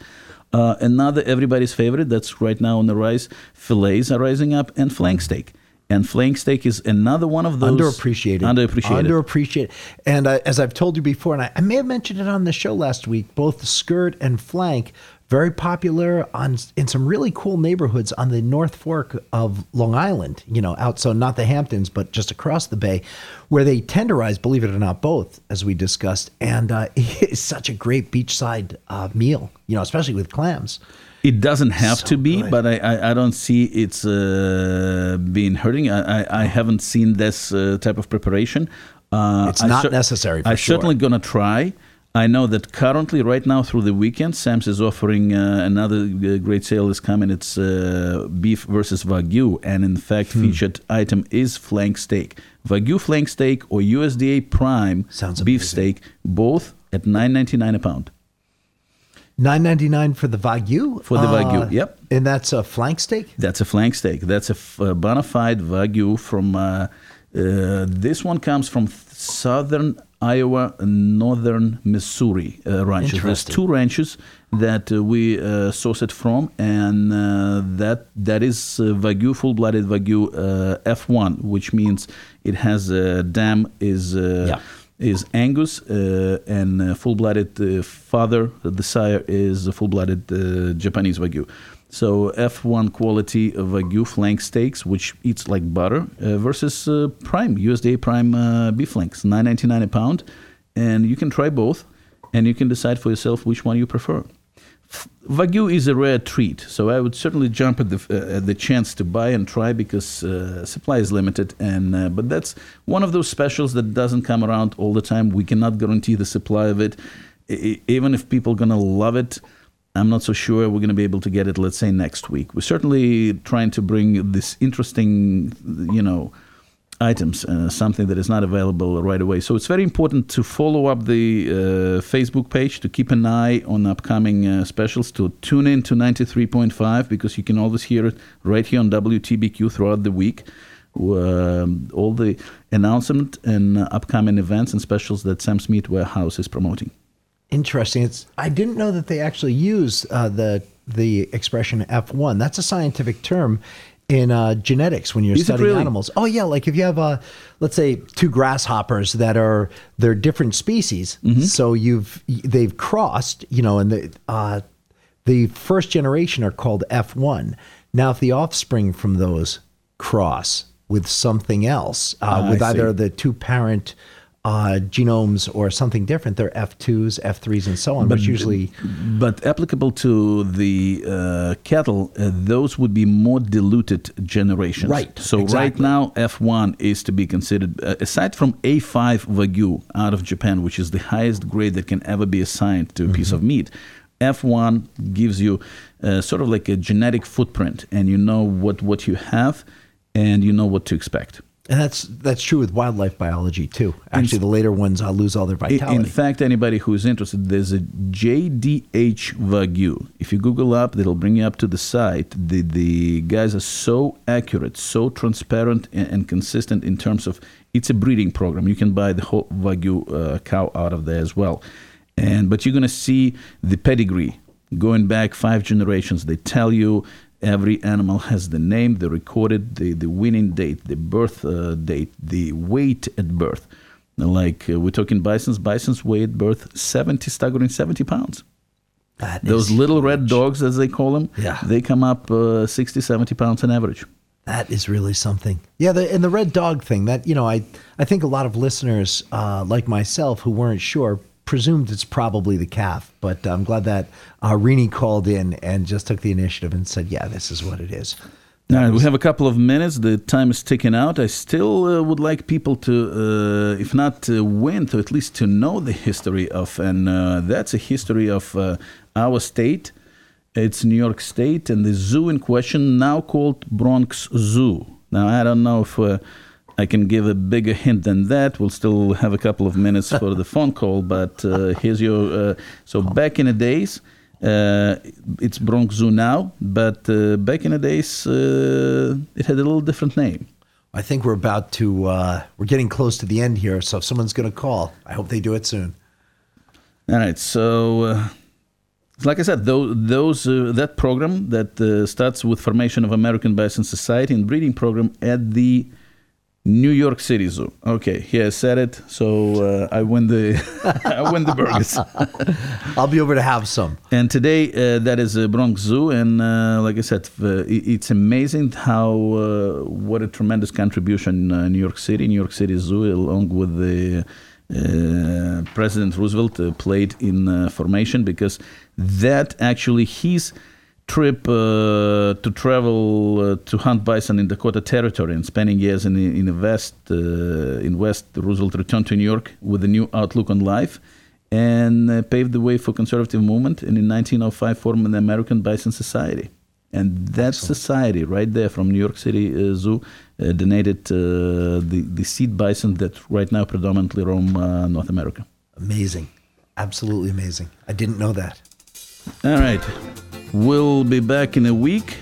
Speaker 4: Uh, another everybody's favorite that's right now on the rise. Fillets are rising up, and flank steak. And flank steak is another one of those
Speaker 3: underappreciated,
Speaker 4: Underappreciated.
Speaker 3: underappreciated. And uh, as I've told you before, and I, I may have mentioned it on the show last week, both skirt and flank very popular on in some really cool neighborhoods on the North Fork of Long Island. You know, out so not the Hamptons, but just across the bay, where they tenderize, believe it or not, both as we discussed. And uh, it's such a great beachside uh, meal. You know, especially with clams.
Speaker 4: It doesn't have to be, but I, I, I don't see it's uh, being hurting. I, I, I haven't seen this uh, type of preparation. Uh,
Speaker 3: It's not necessary for
Speaker 4: I'm
Speaker 3: sure.
Speaker 4: certainly gonna try. I know that currently, right now, through the weekend, Sam's is offering uh, another uh, great sale is coming. It's uh, beef versus wagyu, and in fact,
Speaker 3: Hmm.
Speaker 4: featured item is flank steak, wagyu flank steak or USDA Prime beef steak, both at nine ninety nine a pound.
Speaker 3: Nine ninety nine for the wagyu.
Speaker 4: For the
Speaker 3: Uh,
Speaker 4: Wagyu, yep.
Speaker 3: And that's a flank steak.
Speaker 4: That's a flank steak. That's a f- uh, bona fide wagyu from. Uh, uh, this one comes from th- southern Iowa and northern Missouri uh, ranches. There's two ranches that uh, we uh, source it from, and uh, that that is uh, wagyu, full-blooded wagyu uh, F1, which means it has a dam is. Uh, Is Angus uh, and uh, full-blooded uh, father, the sire is a full-blooded uh, Japanese wagyu. So F1 quality Wagyu flank steaks, which eats like butter, uh, versus uh, Prime USDA Prime uh, beef flanks, nine ninety nine a pound, and you can try both, and you can decide for yourself which one you prefer. Wagyu is a rare treat, so I would certainly jump at the uh, at the chance to buy and try because uh, supply is limited. And uh, but that's one of those specials that doesn't come around all the time. We cannot guarantee the supply of it, I- even if people are gonna love it. I'm not so sure we're going to be able to get it, let's say, next week. We're certainly trying to bring this interesting, you know, items, uh, something that is not available right away. So it's very important to follow up the uh, Facebook page, to keep an eye on upcoming uh, specials, to tune in to 93.5 because you can always hear it right here on WTBQ throughout the week. Um, all the announcement and uh, upcoming events and specials that Sam's Meat Warehouse is promoting.
Speaker 3: Interesting. It's I didn't know that they actually use uh, the the expression F1. That's a scientific term in uh, genetics when you're
Speaker 4: Is
Speaker 3: studying
Speaker 4: really?
Speaker 3: animals. Oh yeah, like if you have uh, let's say two grasshoppers that are they're different species,
Speaker 4: Mm-hmm.
Speaker 3: so you've they've crossed, you know, and the uh, the first generation are called F1. Now, if the offspring from those cross with something else, uh,
Speaker 4: Ah, I
Speaker 3: with either
Speaker 4: see.
Speaker 3: the two parent uh, genomes or something different, they're F2s, F3s, and so on. But, usually,
Speaker 4: but applicable to the uh, cattle, uh, those would be more diluted generations.
Speaker 3: Right,
Speaker 4: So right now, F1 is to be considered uh, aside from A5 Wagyu out of Japan, which is the highest grade that can ever be assigned to a piece
Speaker 3: Mm-hmm.
Speaker 4: of meat. F1 gives you uh, sort of like a genetic footprint, and you know what what you have, and you know what to expect.
Speaker 3: And that's that's true with wildlife biology too. Actually, the later ones uh, lose all their vitality.
Speaker 4: In fact, anybody who is interested, there's a JDH Wagyu. If you Google up, it'll bring you up to the site. The the guys are so accurate, so transparent, and, and consistent in terms of it's a breeding program. You can buy the whole Wagyu uh, cow out of there as well. And but you're gonna see the pedigree going back five generations. They tell you every animal has the name, the recorded, the, the winning date, the birth uh, date, the weight at birth. Like uh, we're talking bisons, bisons weigh at birth 70, staggering 70 pounds. Those little red dogs, as they call them,
Speaker 3: Yeah.
Speaker 4: they come up uh, 60, 70 pounds on average.
Speaker 3: That is really something. Yeah, the, and the red dog thing. That you know, I I think a lot of listeners uh, like myself who weren't sure presumed it's probably the calf, but I'm glad that uh, Rini called in and just took the initiative and said, "Yeah, this is what it is."
Speaker 4: All right, we have a couple of minutes. The time is ticking out. I still uh, would like people to, uh, if not to win, to at least to know the history of, and uh, that's a history of uh, our state. It's New York State, and the zoo in question, now called Bronx Zoo. Now, I don't know if uh, I can give a bigger hint than that. We'll still have a couple of minutes for the phone call, but uh, here's your. so, back in the days, uh, it's Bronx Zoo now, but uh, back in the days, uh, it had a little different name.
Speaker 3: I think we're about to, uh, we're getting close to the end here. So if someone's going to call, I hope they do it soon.
Speaker 4: All right. So, uh, like I said, those, those uh, that program that starts with formation of American Bison Society and breeding program at the New York City Zoo. Okay, he has said it, so uh, I win the I win the burgers.
Speaker 3: I'll be over to have some.
Speaker 4: And today uh, that is a Bronx Zoo, and uh, like I said, uh, it's amazing how uh, what a tremendous contribution uh, New York City, New York City Zoo, along with the President Roosevelt played in formation because that actually he's trip uh, to travel uh, to hunt bison in Dakota Territory and spending years in in the West, uh, in West, Roosevelt returned to New York with a new outlook on life and uh, paved the way for conservative movement. And in 1905, formed the American Bison Society. And that Excellent. society, right there from New York City uh, Zoo, uh, donated the, the seed bison that right now predominantly roam North America.
Speaker 3: Amazing. Absolutely amazing. I didn't know that.
Speaker 4: All right. We'll be back in a week.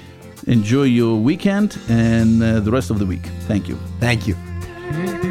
Speaker 4: Enjoy your weekend and uh, the rest of the week. Thank you.
Speaker 3: Thank you.